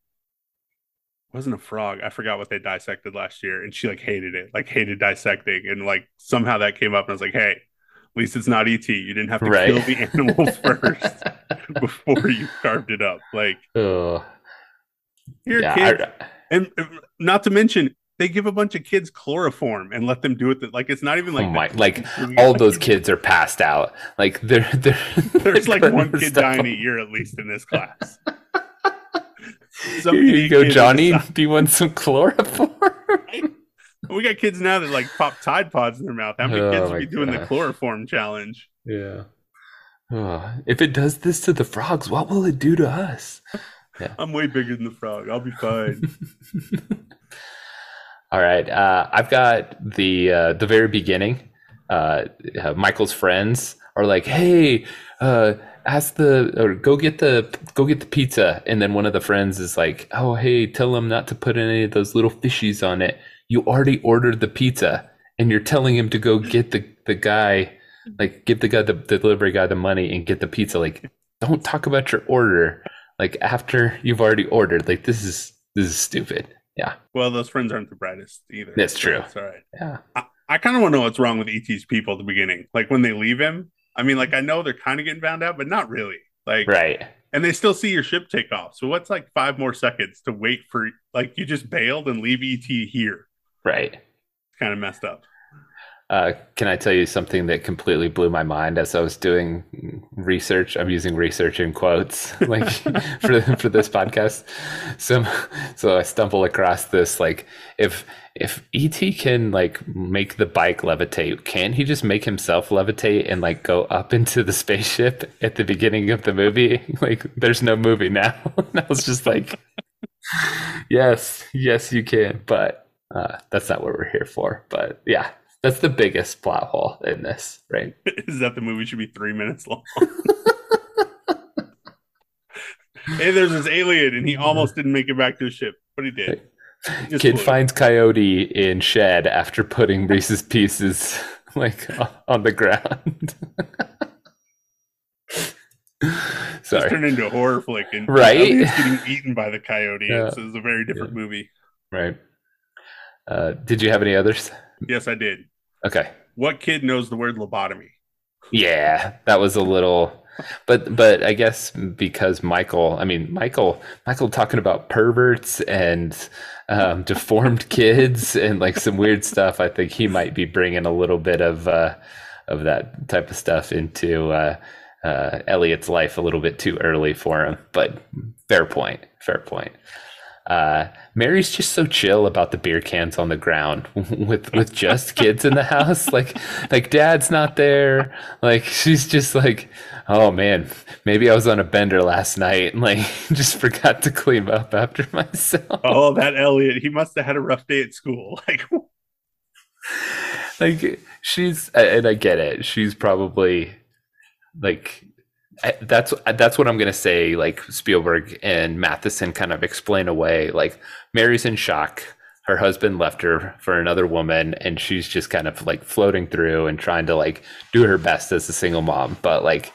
wasn't a frog. I forgot what they dissected last year. And she like hated it like hated dissecting. And like somehow that came up and i was like hey at least it's not et you didn't have to right. kill the animal [laughs] first before you carved it up. Like Ugh. here yeah, kid. I... and not to mention they give a bunch of kids chloroform and let them do it. Like it's not even like oh my, like all those kids are passed out. Like they're, they're [laughs] there's like one kid dying a year at least in this class. [laughs] Here you go, Johnny. Do you want some chloroform? [laughs] we got kids now that like pop Tide Pods in their mouth. How many oh kids are be doing the chloroform challenge? Yeah. Oh, if it does this to the frogs, what will it do to us? Yeah. I'm way bigger than the frog. I'll be fine. All right, uh, I've got the uh, the very beginning. Uh, uh Michael's friends are like, "Hey, uh, ask the or go get the go get the pizza," and then one of the friends is like, "Oh, hey, tell him not to put any of those little fishies on it. You already ordered the pizza, and you're telling him to go get the the guy, like, give the guy the, the delivery guy the money and get the pizza. Like, don't talk about your order like after you've already ordered. Like, this is this is stupid." Yeah. Well, those friends aren't the brightest either. That's so true. That's all right. Yeah. I, I kind of want to know what's wrong with ET's people at the beginning. Like when they leave him, I mean, like I know they're kind of getting found out, but not really. Like right. And they still see your ship take off. So what's like five more seconds to wait for like you just bailed and leave ET here? Right. It's kind of messed up. Uh, can I tell you something that completely blew my mind as I was doing research? I'm using research in quotes, [laughs] like for for this podcast. So, so I stumble across this. Like, if if ET can like make the bike levitate, can't he just make himself levitate and like go up into the spaceship at the beginning of the movie? [laughs] Like, there's no movie now. [laughs] I was just like, yes, yes, you can, but uh, that's not what we're here for. But yeah, that's the biggest plot hole in this, right? [laughs] Is that the movie should be three minutes long? [laughs] hey, there's this alien, and he almost didn't make it back to his ship, but he did. He Kid finds Coyote in shed after putting Reese's Pieces [laughs] like on the ground. Sorry, it's turned into a horror flick, and right, he's getting eaten by the coyote. Yeah. It's, it's a very different yeah. movie. Right. Uh, did you have any others? Yes, I did. Okay. What kid knows the word lobotomy? Yeah, that was a little but but I guess because Michael, I mean Michael, Michael talking about perverts and um, deformed [laughs] kids and like some weird stuff. I think he might be bringing a little bit of uh, of that type of stuff into uh, uh, Elliot's life a little bit too early for him. But fair point, fair point. Uh, Mary's just so chill about the beer cans on the ground [laughs] with with just kids in the house. [laughs] Like like dad's not there. Like she's just like, oh man, maybe I was on a bender last night and like [laughs] just forgot to clean up after myself. Oh, that Elliot, he must have had a rough day at school. Like like she's and I get it. She's probably like that's that's what I'm gonna say. Like Spielberg and Mathison kind of explain away. Like Mary's in shock. Her husband left her for another woman, and she's just kind of like floating through and trying to like do her best as a single mom. But like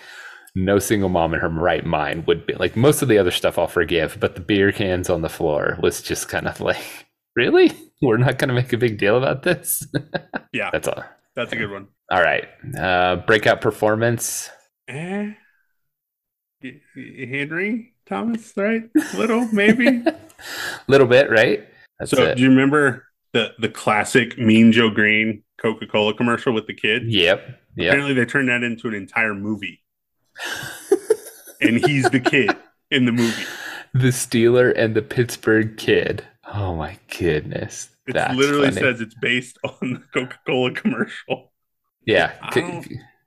no single mom in her right mind would be like most of the other stuff I'll forgive, but the beer cans on the floor was just kind of like, [laughs] really? We're not gonna make a big deal about this. [laughs] yeah, that's all. That's a good one. All right, uh, breakout performance. Eh Henry Thomas, right? Little, maybe. [laughs] Little bit, right? That's so, it. do you remember the the classic Mean Joe Greene Coca Cola commercial with the kid? Yep. Yep. Apparently, they turned that into an entire movie, [laughs] and he's the kid in the movie. The Steeler and the Pittsburgh Kid. Oh my goodness! It literally funny. says it's based on the Coca Cola commercial. Yeah.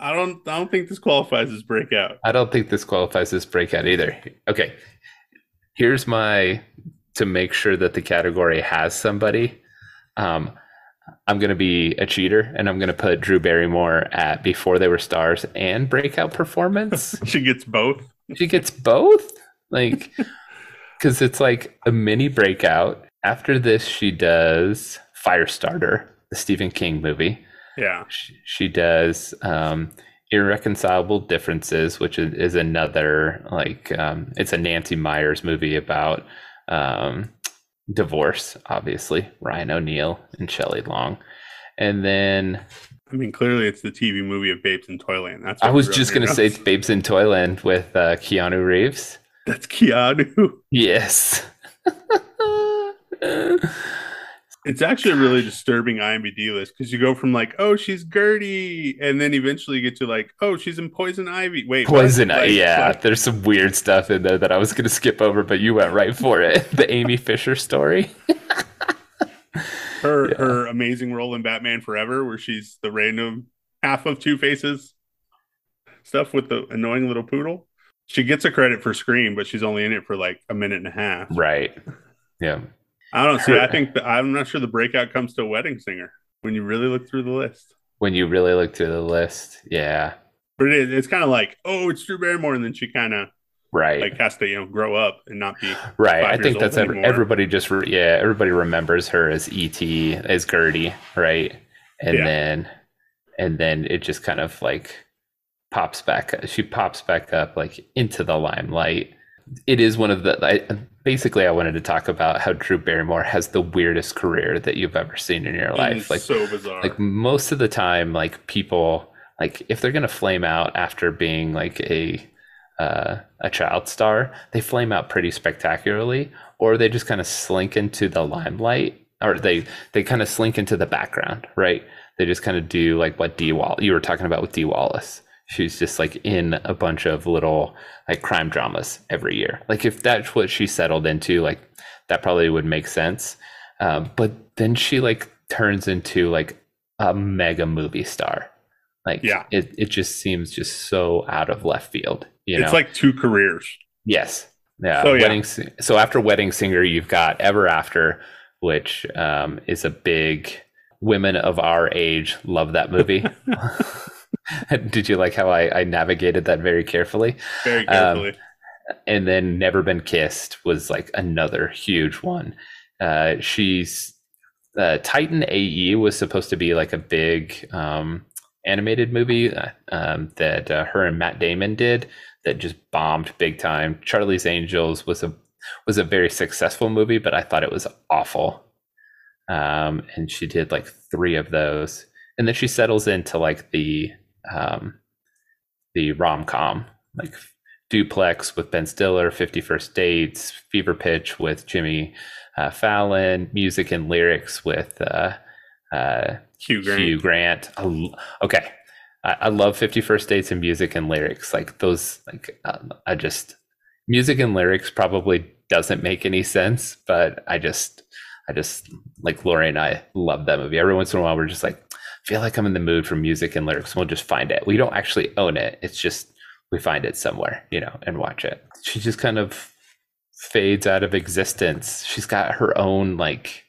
I don't, I don't. Think this qualifies as breakout. I don't think this qualifies as breakout either. Okay. Here's my to make sure that the category has somebody. Um, I'm going to be a cheater and I'm going to put Drew Barrymore at before they were stars and breakout performance. [laughs] she gets both. She gets both? Like, [laughs] because it's like a mini breakout. After this, she does Firestarter, the Stephen King movie. Yeah. She, she does um, Irreconcilable Differences, which is, is another, like, um, it's a Nancy Meyers movie about um, divorce, obviously, Ryan O'Neal and Shelley Long. And then I mean, clearly it's the TV movie of Babes in Toyland. That's I was just gonna say it's Babes in Toyland with uh, Keanu Reeves. That's Keanu. [laughs] Yes. [laughs] It's actually a really disturbing IMDb list because you go from like, oh, she's Gertie, and then eventually you get to like, oh, she's in Poison Ivy. Wait, Poison Ivy. Yeah, like, there's some weird stuff in there that I was going to skip over, but you went right for it. [laughs] the Amy Fisher story. her yeah. her amazing role in Batman Forever, where she's the random half of Two Faces stuff with the annoying little poodle. She gets a credit for Scream, but she's only in it for like a minute and a half. Right. Yeah. I don't see. I [laughs] think the, I'm not sure the breakout comes to a wedding singer when you really look through the list. When you really look through the list, yeah. But it is, it's kind of like, oh, it's Drew Barrymore, and then she kind of right like has to you know grow up and not be [sighs] right. I think that's every, everybody just re- yeah everybody remembers her as Et as Gertie, right? And yeah. then and then it just kind of like pops back. She pops back up like into the limelight it is one of the I, basically i wanted to talk about how drew barrymore has the weirdest career that you've ever seen in your life. Like so bizarre. like most of the time like people like if they're gonna flame out after being like a uh, a child star they flame out pretty spectacularly or they just kind of slink into the limelight or they they kind of slink into the background right? They just kind of do like what d wall you were talking about with dee wallace she's just like in a bunch of little like crime dramas every year. Like if that's what she settled into, like that probably would make sense. Um, but then she like turns into like a mega movie star. Like yeah, it, it just seems just so out of left field. You know, it's like two careers. Yes. Yeah. So, yeah. Wedding, so after Wedding Singer, you've got Ever After, which um, is a big women of our age love that movie. [laughs] [laughs] [laughs] Did you like how I, I navigated that very carefully? Very um, carefully. Um, and then Never Been Kissed was like another huge one. Uh, she's uh, Titan AE was supposed to be like a big um, animated movie uh, um, that uh, her and Matt Damon did that just bombed big time. Charlie's Angels was a was a very successful movie, but I thought it was awful. Um, and she did like three of those, and then she settles into like the um, the rom com, like Duplex with Ben Stiller, Fifty First Dates, Fever Pitch with Jimmy uh, Fallon, music and lyrics with uh, uh, Hugh Grant. Hugh Grant. Okay, I, I, love Fifty First Dates and music and lyrics. Like those, like um, I just music and lyrics probably doesn't make any sense, but I just I just like Lori and I love that movie. Every once in a while, we're just like, feel like I'm in the mood for music and lyrics. We'll just find it. We don't actually own it. It's just we find it somewhere, you know, and watch it. She just kind of fades out of existence. She's got her own like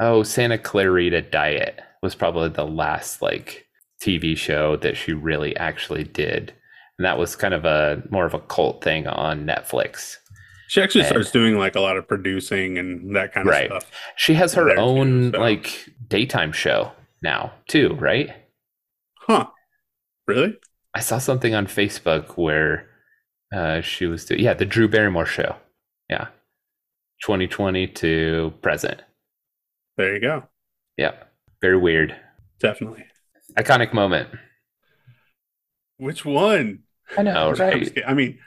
oh, Santa Clarita Diet was probably the last like TV show that she really actually did. And that was kind of a more of a cult thing on Netflix. She actually and, starts doing like a lot of producing and that kind of right. stuff. She has her own like daytime show now too, right? Huh. Really? I saw something on Facebook where uh, she was doing, yeah, the Drew Barrymore show. Yeah. 2020 to present. There you go. Yeah. Very weird. Definitely. Iconic moment. Which one? I know, right? I mean,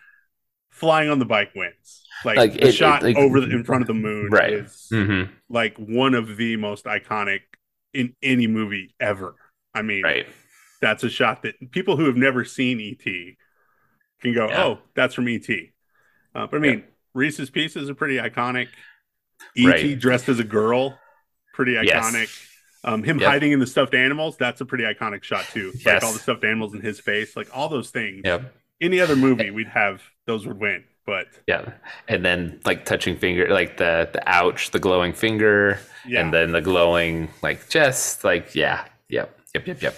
flying on the bike wins. Like, like the it, shot it, like, over the, in [laughs] front of the moon right. is mm-hmm. like one of the most iconic in any movie ever. I mean, right. that's a shot that people who have never seen ET can go, yeah. oh, that's from ET. Uh, but I mean, yeah. Reese's Pieces are pretty iconic. ET right. dressed as a girl, pretty iconic. Yes. Um, him yep. hiding in the stuffed animals, that's a pretty iconic shot too. Yes. Like all the stuffed animals in his face, like all those things. Yep. Any other movie, we'd have those would win. But yeah, and then like touching finger, like the the ouch, the glowing finger, yeah. and then the glowing like chest, like yeah, yep, yep, yep, yep.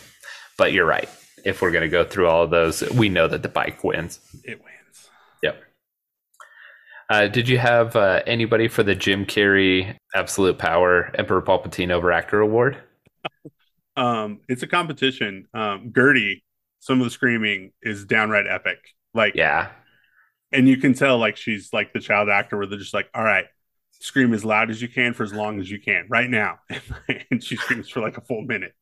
But you're right. If we're gonna go through all of those, we know that the bike wins. It wins. Yep. Uh, did you have uh, anybody for the Jim Carrey Absolute Power Emperor Palpatine over actor Award? [laughs] um, it's a competition. Um, Gertie, some of the screaming is downright epic. Like, yeah, and you can tell like she's like the child actor where they're just like, all right, scream as loud as you can for as long as you can right now, [laughs] and she screams for like a full minute.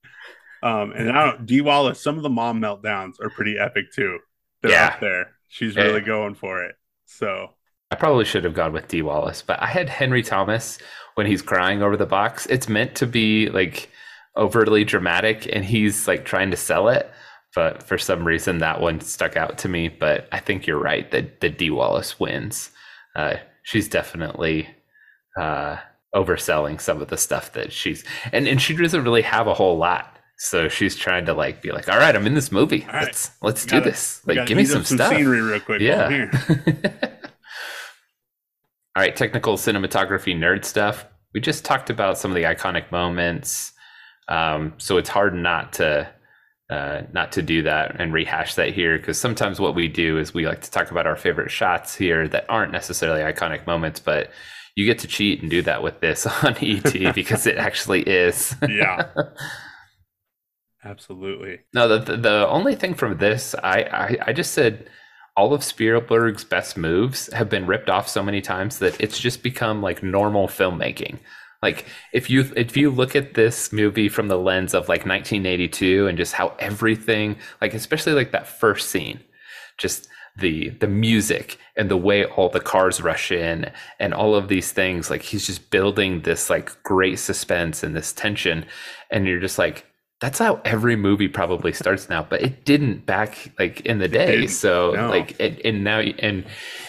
Um, and I don't Dee Wallace. Some of the mom meltdowns are pretty epic too. They're yeah. up there. She's really going for it. So I probably should have gone with Dee Wallace, but I had Henry Thomas when he's crying over the box. It's meant to be like overtly dramatic and he's like trying to sell it. But for some reason, that one stuck out to me. But I think you're right that, that Dee Wallace wins. Uh, she's definitely uh, overselling some of the stuff that she's, and, and she doesn't really have a whole lot. So she's trying to like be like, all right, I'm in this movie. All let's right. let's do this. Like, give me some, some stuff. Scenery real quick. Yeah. [laughs] All right, technical cinematography nerd stuff. We just talked about some of the iconic moments, um, so it's hard not to uh, not to do that and rehash that here because sometimes what we do is we like to talk about our favorite shots here that aren't necessarily iconic moments, but you get to cheat and do that with this [laughs] on ET [laughs] because it actually is. yeah. [laughs] Absolutely. No, the, the, the only thing from this, I, I I just said all of Spielberg's best moves have been ripped off so many times that it's just become like normal filmmaking. Like if you if you look at this movie from the lens of like 1982 and just how everything like especially like that first scene, just the the music and the way all the cars rush in and all of these things like he's just building this like great suspense and this tension. And you're just like that's how every movie probably starts now but it didn't back like in the day. so no. like it, and now and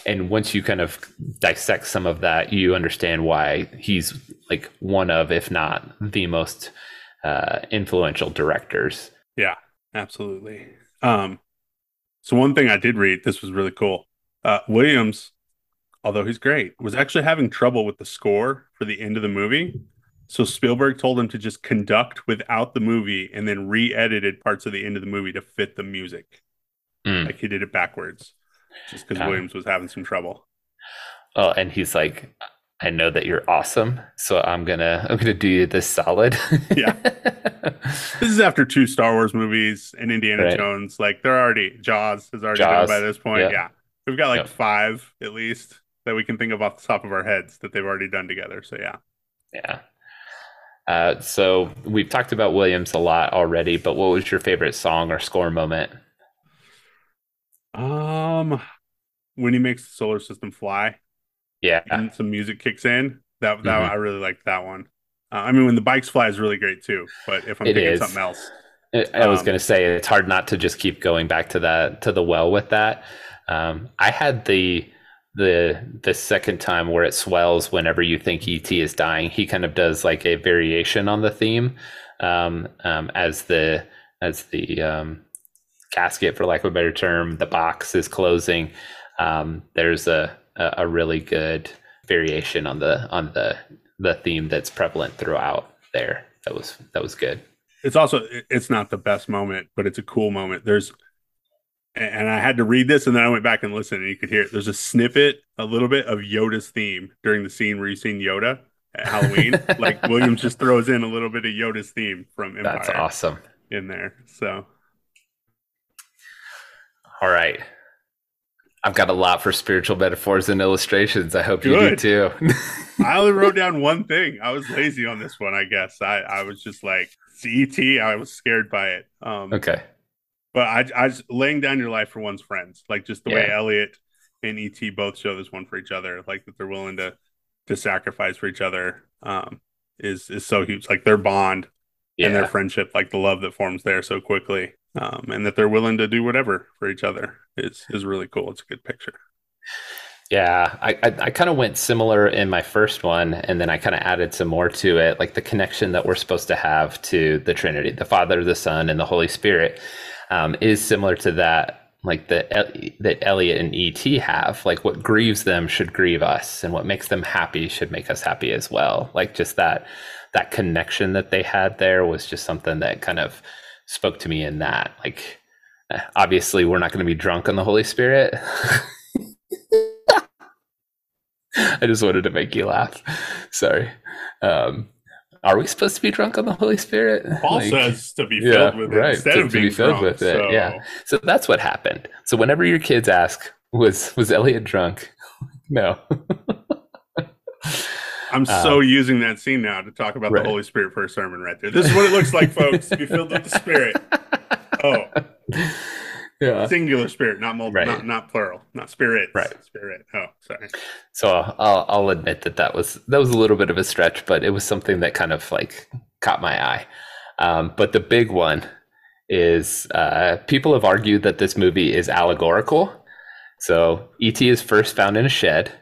and once you kind of dissect some of that you understand why he's like one of if not the most uh influential directors. Yeah absolutely. Um so one thing i did read this was really cool uh williams although he's great was actually having trouble with the score for the end of the movie so Spielberg told him to just conduct without the movie and then re-edited parts of the end of the movie to fit the music. Mm. Like he did it backwards just because yeah. Williams was having some trouble. Oh, and he's like, I know that you're awesome, so I'm gonna I'm gonna do you this solid. yeah. [laughs] This is after two Star Wars movies and Indiana right. Jones. Like they're already Jaws is already Jaws. by this point. Yep. Yeah. We've got like yep. five at least that we can think of off the top of our heads that they've already done together. So yeah. Yeah. Uh, so we've talked about Williams a lot already, but what was your favorite song or score moment? Um, when he makes the solar system fly, yeah, and some music kicks in. That that mm-hmm. I really liked that one. Uh, I mean, when the bikes fly is really great too. But if I'm it thinking is. something else, I was um, going to say it's hard not to just keep going back to that to the well with that. Um, I had the the the second time where it swells whenever you think ET is dying. He kind of does like a variation on the theme um, um, as the as the um, casket, for lack of a better term, the box is closing. Um, there's a, a, a really good variation on the on the the theme that's prevalent throughout there. That was that was good. It's also it's not the best moment, but it's a cool moment. There's and I had to read this and then I went back and listened and you could hear it. There's a snippet, a little bit of Yoda's theme during the scene where you seen Yoda at Halloween. [laughs] like Williams just throws in a little bit of Yoda's theme from Empire. That's awesome. In there. So all right. I've got a lot for spiritual metaphors and illustrations. I hope Good. you do too. [laughs] I only wrote down [laughs] one thing. I was lazy on this one, I guess. I, I was just like, CET, I was scared by it. Um, okay. But I, I just laying down your life for one's friends, like just the yeah. way Elliot and ET both show this one for each other, like that they're willing to to sacrifice for each other, um, is is so huge. Like their bond yeah. and their friendship, like the love that forms there so quickly. um, and that they're willing to do whatever for each other is is really cool. It's a good picture. Yeah, I I, I kind of went similar in my first one, and then I kind of added some more to it, like the connection that we're supposed to have to the Trinity, the Father, the Son, and the Holy Spirit, um, is similar to that. Like that that Elliot and ET have, like what grieves them should grieve us, and what makes them happy should make us happy as well. Like just that that connection that they had there was just something that kind of spoke to me in that. Like, eh, obviously, we're not going to be drunk on the Holy Spirit. [laughs] I just wanted to make you laugh. Sorry. Um, are we supposed to be drunk on the Holy Spirit? Paul like, says to be filled yeah, with it right, instead to, of being to be filled drunk, with so. it. Yeah. So that's what happened. So whenever your kids ask, "Was was Elliot drunk?" [laughs] no. I'm so um, using that scene now to talk about right. the Holy Spirit for a sermon right there. This is what it looks like, folks. Be filled with the Spirit. [laughs] Oh, yeah, singular spirit, not multiple, right. not not plural, not spirit. Right, spirit. Oh, sorry. So I'll I'll admit that that was that was a little bit of a stretch, but it was something that kind of like caught my eye. Um, but the big one is uh, people have argued that this movie is allegorical. So ET is first found in a shed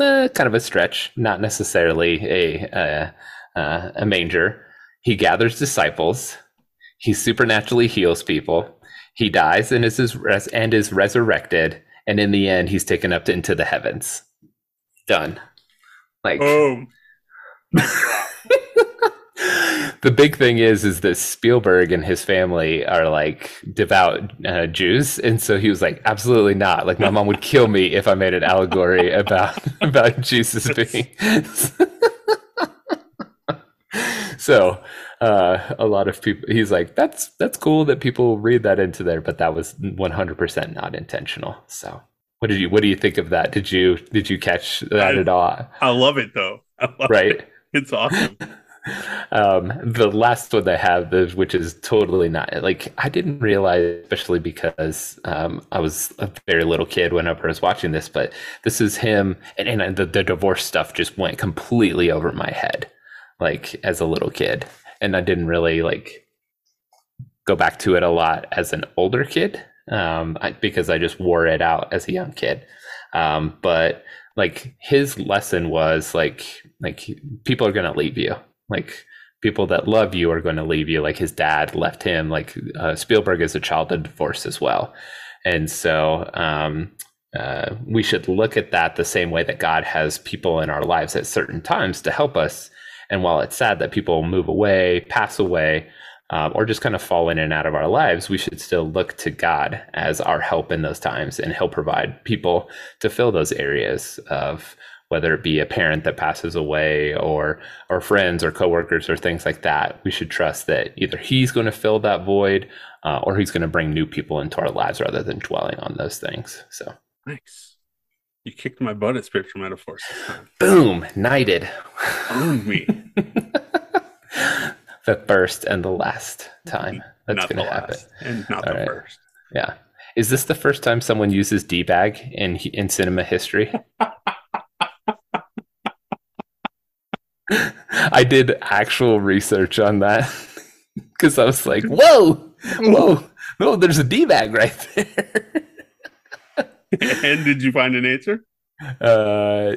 eh, kind of a stretch, not necessarily a uh, uh, a manger. He gathers disciples. He supernaturally heals people. He dies and is res- and is resurrected, and in the end, he's taken up to, into the heavens. Done. Like boom. [laughs] the big thing is is that Spielberg and his family are like devout uh, Jews, and so he was like, absolutely not. Like my mom would kill me if I made an allegory [laughs] about about Jesus being. [laughs] so uh, a lot of people, he's like, that's that's cool that people read that into there, but that was one hundred percent not intentional. So. What did you What do you think of that? Did you Did you catch that I, at all? I love it though. [laughs] right? It. It's awesome [laughs] um, the last one I have, is, which is totally not like I didn't realize, especially because um, I was a very little kid whenever I was watching this, but this is him, and, and the, the divorce stuff just went completely over my head, like as a little kid, and I didn't really like go back to it a lot as an older kid um, I, because I just wore it out as a young kid. Um, but like his lesson was like like people are gonna leave you like people that love you are going to leave you. Like his dad left him. Like uh, Spielberg is a child of divorce as well, and so um, uh, we should look at that the same way that God has people in our lives at certain times to help us. And while it's sad that people move away, pass away, um, or just kind of fall in and out of our lives, we should still look to God as our help in those times, and He'll provide people to fill those areas of whether it be a parent that passes away or or friends or coworkers or things like that. We should trust that either he's going to fill that void uh, or he's going to bring new people into our lives rather than dwelling on those things. So. Nice you kicked my butt at spiritual metaphors boom. Knighted. Owned me. [laughs] The first and the last time that's going to happen. and not All the right. first. Yeah. Is this the first time someone uses d-bag in in cinema history? [laughs] I did actual research on that [laughs] because I was like, whoa, whoa, no, there's a D bag right there. [laughs] and did you find an answer? Uh,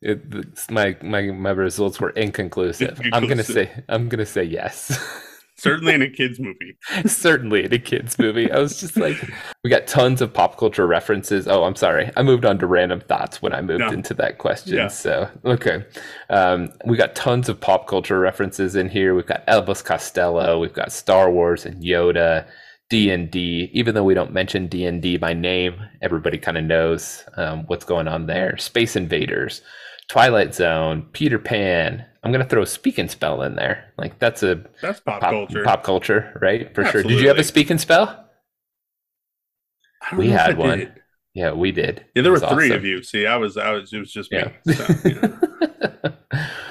it, my my my results were inconclusive. inconclusive. I'm gonna say I'm gonna say yes. [laughs] Certainly in a kids movie. Certainly in a kids movie. I was just like, we got tons of pop culture references. Oh, I'm sorry. I moved on to random thoughts when I moved no. into that question. Yeah. So, okay. Um, we got tons of pop culture references in here. We've got Elvis Costello. We've got Star Wars and Yoda. D and D, even though we don't mention D and D by name, everybody kind of knows um, what's going on there. Space Invaders, Twilight Zone, Peter Pan, I'm gonna throw a speak and spell in there. Like that's a that's pop, pop culture. Pop culture, right? For Absolutely. sure. Did you have a speak and spell? We had one. Did. Yeah, we did. Yeah, there were three awesome. of you. See, I was, I was, it was just me. Yeah. So, yeah. [laughs]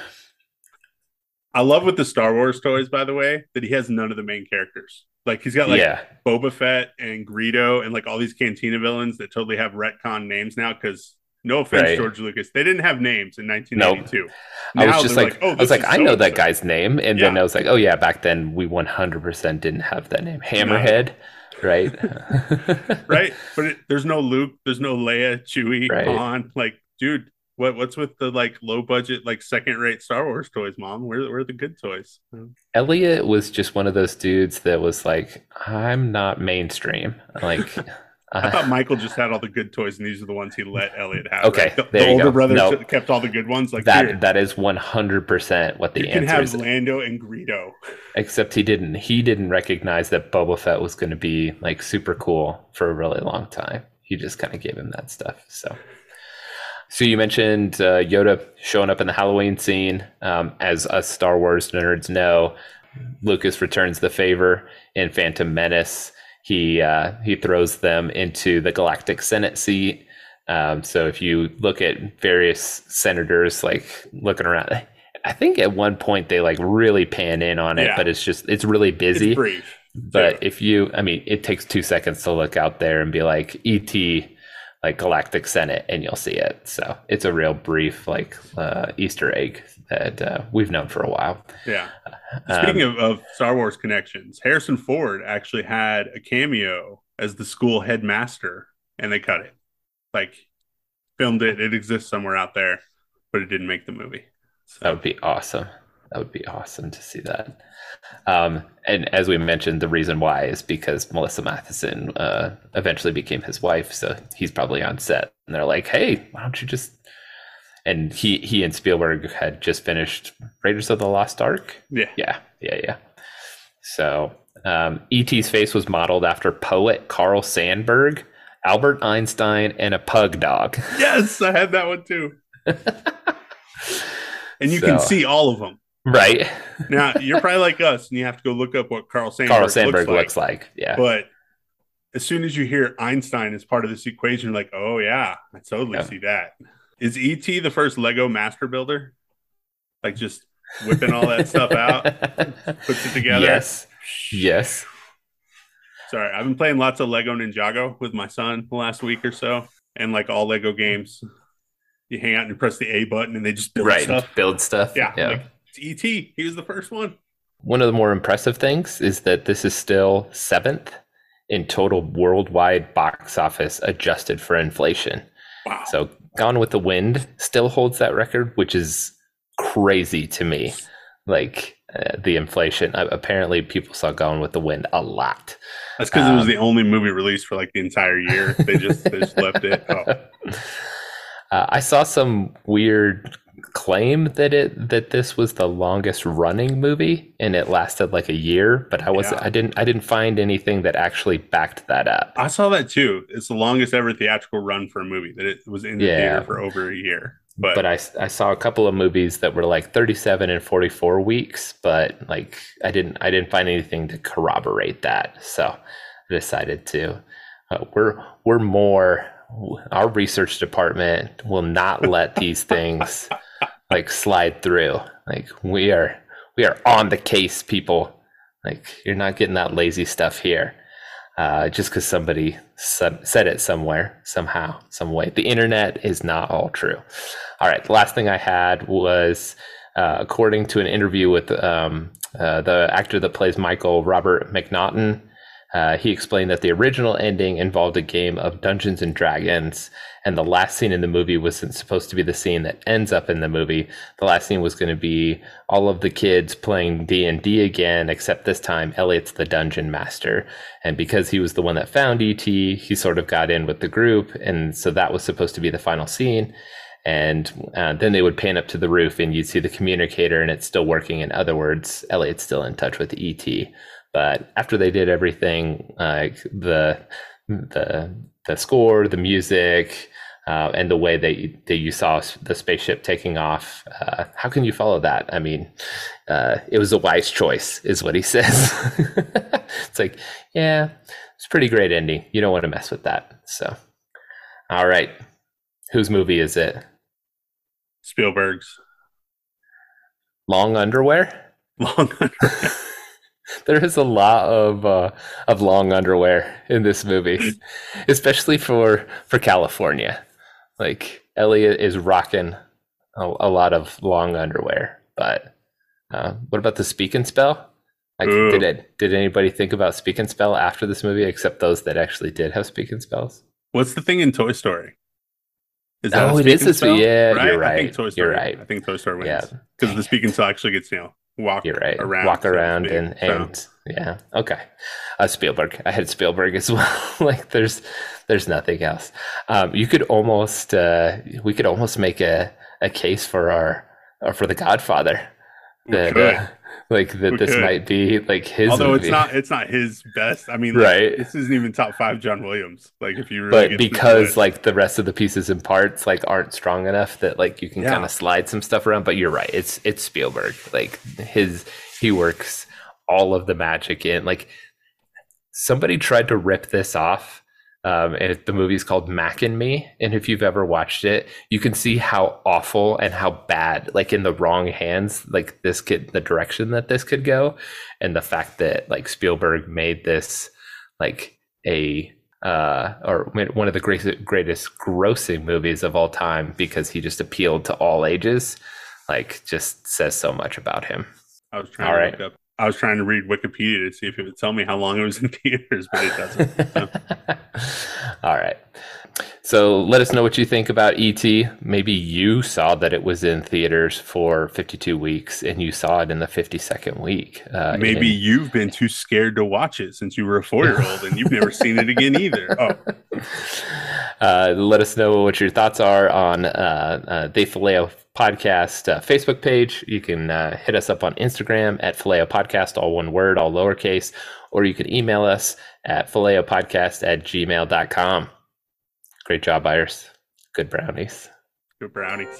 I love with the Star Wars toys, by the way, that he has none of the main characters. Like he's got like yeah. Boba Fett and Greedo and like all these Cantina villains that totally have retcon names now because No offense, right. George Lucas. They didn't have names in 1982. Nope. I was just like, like, oh, I was like, I know that guy's name, and yeah. then I was like, oh yeah, back then we 100% didn't have that name, Hammerhead. No right? [laughs] [laughs] right. But it, there's no Luke, there's no Leia, Chewie, right. Han. Like, dude, what what's with the like low budget, like second rate Star Wars toys, mom? Where where are the good toys? Elliot was just one of those dudes that was like, I'm not mainstream. Like [laughs] I thought Michael just had all the good toys, and these are the ones he let Elliot have. Okay, right? the, the older go. brother nope. kept all the good ones. Like that. Here. That is one hundred percent what the you answer can have is. Lando and Greedo. [laughs] Except he didn't. He didn't recognize that Boba Fett was going to be like super cool for a really long time. He just kind of gave him that stuff. So. So you mentioned uh, Yoda showing up in the Halloween scene. Um, as us Star Wars nerds know, Lucas returns the favor in Phantom Menace he uh, he throws them into the Galactic Senate seat. Um, so if you look at various senators like looking around, I think at one point they like really pan in on it, yeah. but it's just it's really busy. It's but yeah. if you, I mean, it takes two seconds to look out there and be like ET, like Galactic Senate, and you'll see it. So it's a real brief like uh, Easter egg that uh, we've known for a while. Yeah. Speaking um, of, of, Star Wars connections, Harrison Ford actually had a cameo as the school headmaster, and they cut it. Like, filmed it. It exists somewhere out there, but it didn't make the movie. So. That would be awesome. That would be awesome to see that. Um, and as we mentioned, the reason why is because Melissa Mathison uh, eventually became his wife, so he's probably on set, and they're like, "Hey, why don't you just and he he and Spielberg had just finished Raiders of the Lost Ark. Yeah, yeah, yeah, yeah. So um, E.T.'s face was modeled after poet Carl Sandburg, Albert Einstein, and a pug dog. Yes, I had that one too. [laughs] and you so, can see all of them. Right. now [laughs] you're probably like us, and you have to go look up what Carl Sandburg, Carl Sandburg looks, like. looks like. Yeah. But as soon as you hear Einstein as part of this equation, you're like, oh yeah, I totally yeah. see that. Is ET the first Lego master builder? Like just whipping all that stuff out, [laughs] puts it together. Yes. Yes. Sorry, I've been playing lots of Lego Ninjago with my son the last week or so, and like all Lego games, you hang out and you press the A button and they just build right, stuff. Build stuff. Yeah. yeah. Like ET. He was the first one. One of the more impressive things is that this is still seventh in total worldwide box office adjusted for inflation. Wow. So Gone with the Wind still holds that record, which is crazy to me. Like uh, the inflation. Uh, apparently, people saw Gone with the Wind a lot. That's because um, it was the um, only movie released for like the entire year. They just they just left it. [laughs] Oh. Uh, I saw some weird claim that it that this was the longest running movie and it lasted like a year but i was yeah. i didn't i didn't find anything that actually backed that up i saw that too it's the longest ever theatrical run for a movie that it was in the yeah. theater for over a year but, but I, I saw a couple of movies that were like 37 and 44 weeks but like i didn't i didn't find anything to corroborate that so i decided to uh, we're we're more our research department will not let these things [laughs] like slide through. Like we are we are on the case, people. Like you're not getting that lazy stuff here. Uh, just because somebody said, said it somewhere, somehow, some way. The internet is not all true. All right, the last thing I had was, uh, according to an interview with um, uh, the actor that plays Michael, Robert McNaughton, uh, he explained that the original ending involved a game of Dungeons and Dragons, and the last scene in the movie wasn't supposed to be the scene that ends up in the movie. The last scene was going to be all of the kids playing D and D again, except this time Elliot's the dungeon master, and because he was the one that found ET, he sort of got in with the group, and so that was supposed to be the final scene. And uh, then they would pan up to the roof, and you'd see the communicator, and it's still working. In other words, Elliot's still in touch with ET. But after they did everything, like the the the score, the music, uh, and the way that, that you saw the spaceship taking off, uh, how can you follow that? I mean, uh, it was a wise choice, is what he [laughs] says. it's like, yeah, it's pretty great ending. You don't want to mess with that. So, all right, whose movie is it? Spielberg's. Long underwear. [laughs] Long underwear. [laughs] there is a lot of uh, of long underwear in this movie, especially for for California. Like Elliot is rocking a, a lot of long underwear. But uh, what about the speak and spell? Like, did it? Did anybody think about speak and spell after this movie, except those that actually did have speak and spells? What's the thing in Toy Story? Is that oh, it is this Yeah, right? you're right. I think Toy Story, you're right. I think Toy Story wins. Yeah, because the speak and spell actually gets you know walk. You're right. Around, walk around so and and so. yeah. Okay. Uh, Spielberg. I had Spielberg as [laughs] well. like there's there's nothing else. Um, you could almost uh, we could almost make a a case for our or for the Godfather. That, uh, [laughs] like that this could. might be like his although movie. it's not it's not his best. I mean like, right. this isn't even top five john williams. Like if you really but because like the rest of the pieces and parts like aren't strong enough that like you can yeah. kind of slide some stuff around but you're right. It's it's spielberg. Like his he works all of the magic in like somebody tried to rip this off um, and the movie's called Mac and Me. And if you've ever watched it, you can see how awful and how bad, like in the wrong hands, like this could, the direction that this could go. And the fact that like Spielberg made this like a, uh, or one of the greatest, greatest grossing movies of all time because he just appealed to all ages, like just says so much about him. I was trying all to right. look up I was trying to read Wikipedia to see if it would tell me how long it was in [laughs] theaters, but it doesn't. So. [laughs] All right. So let us know what you think about ET. Maybe you saw that it was in theaters for 52 weeks and you saw it in the 52nd week. Uh, Maybe in... you've been too scared to watch it since you were a four year old and you've never seen it again either. Oh. [laughs] Uh, let us know what your thoughts are on uh, uh, Fileo podcast uh, Facebook page. You can uh, hit us up on Instagram at Fileo Podcast, all one word, all lowercase, or you can email us at fileopodcast at gmail.com. Great job, Iris. Good brownies. Good brownies.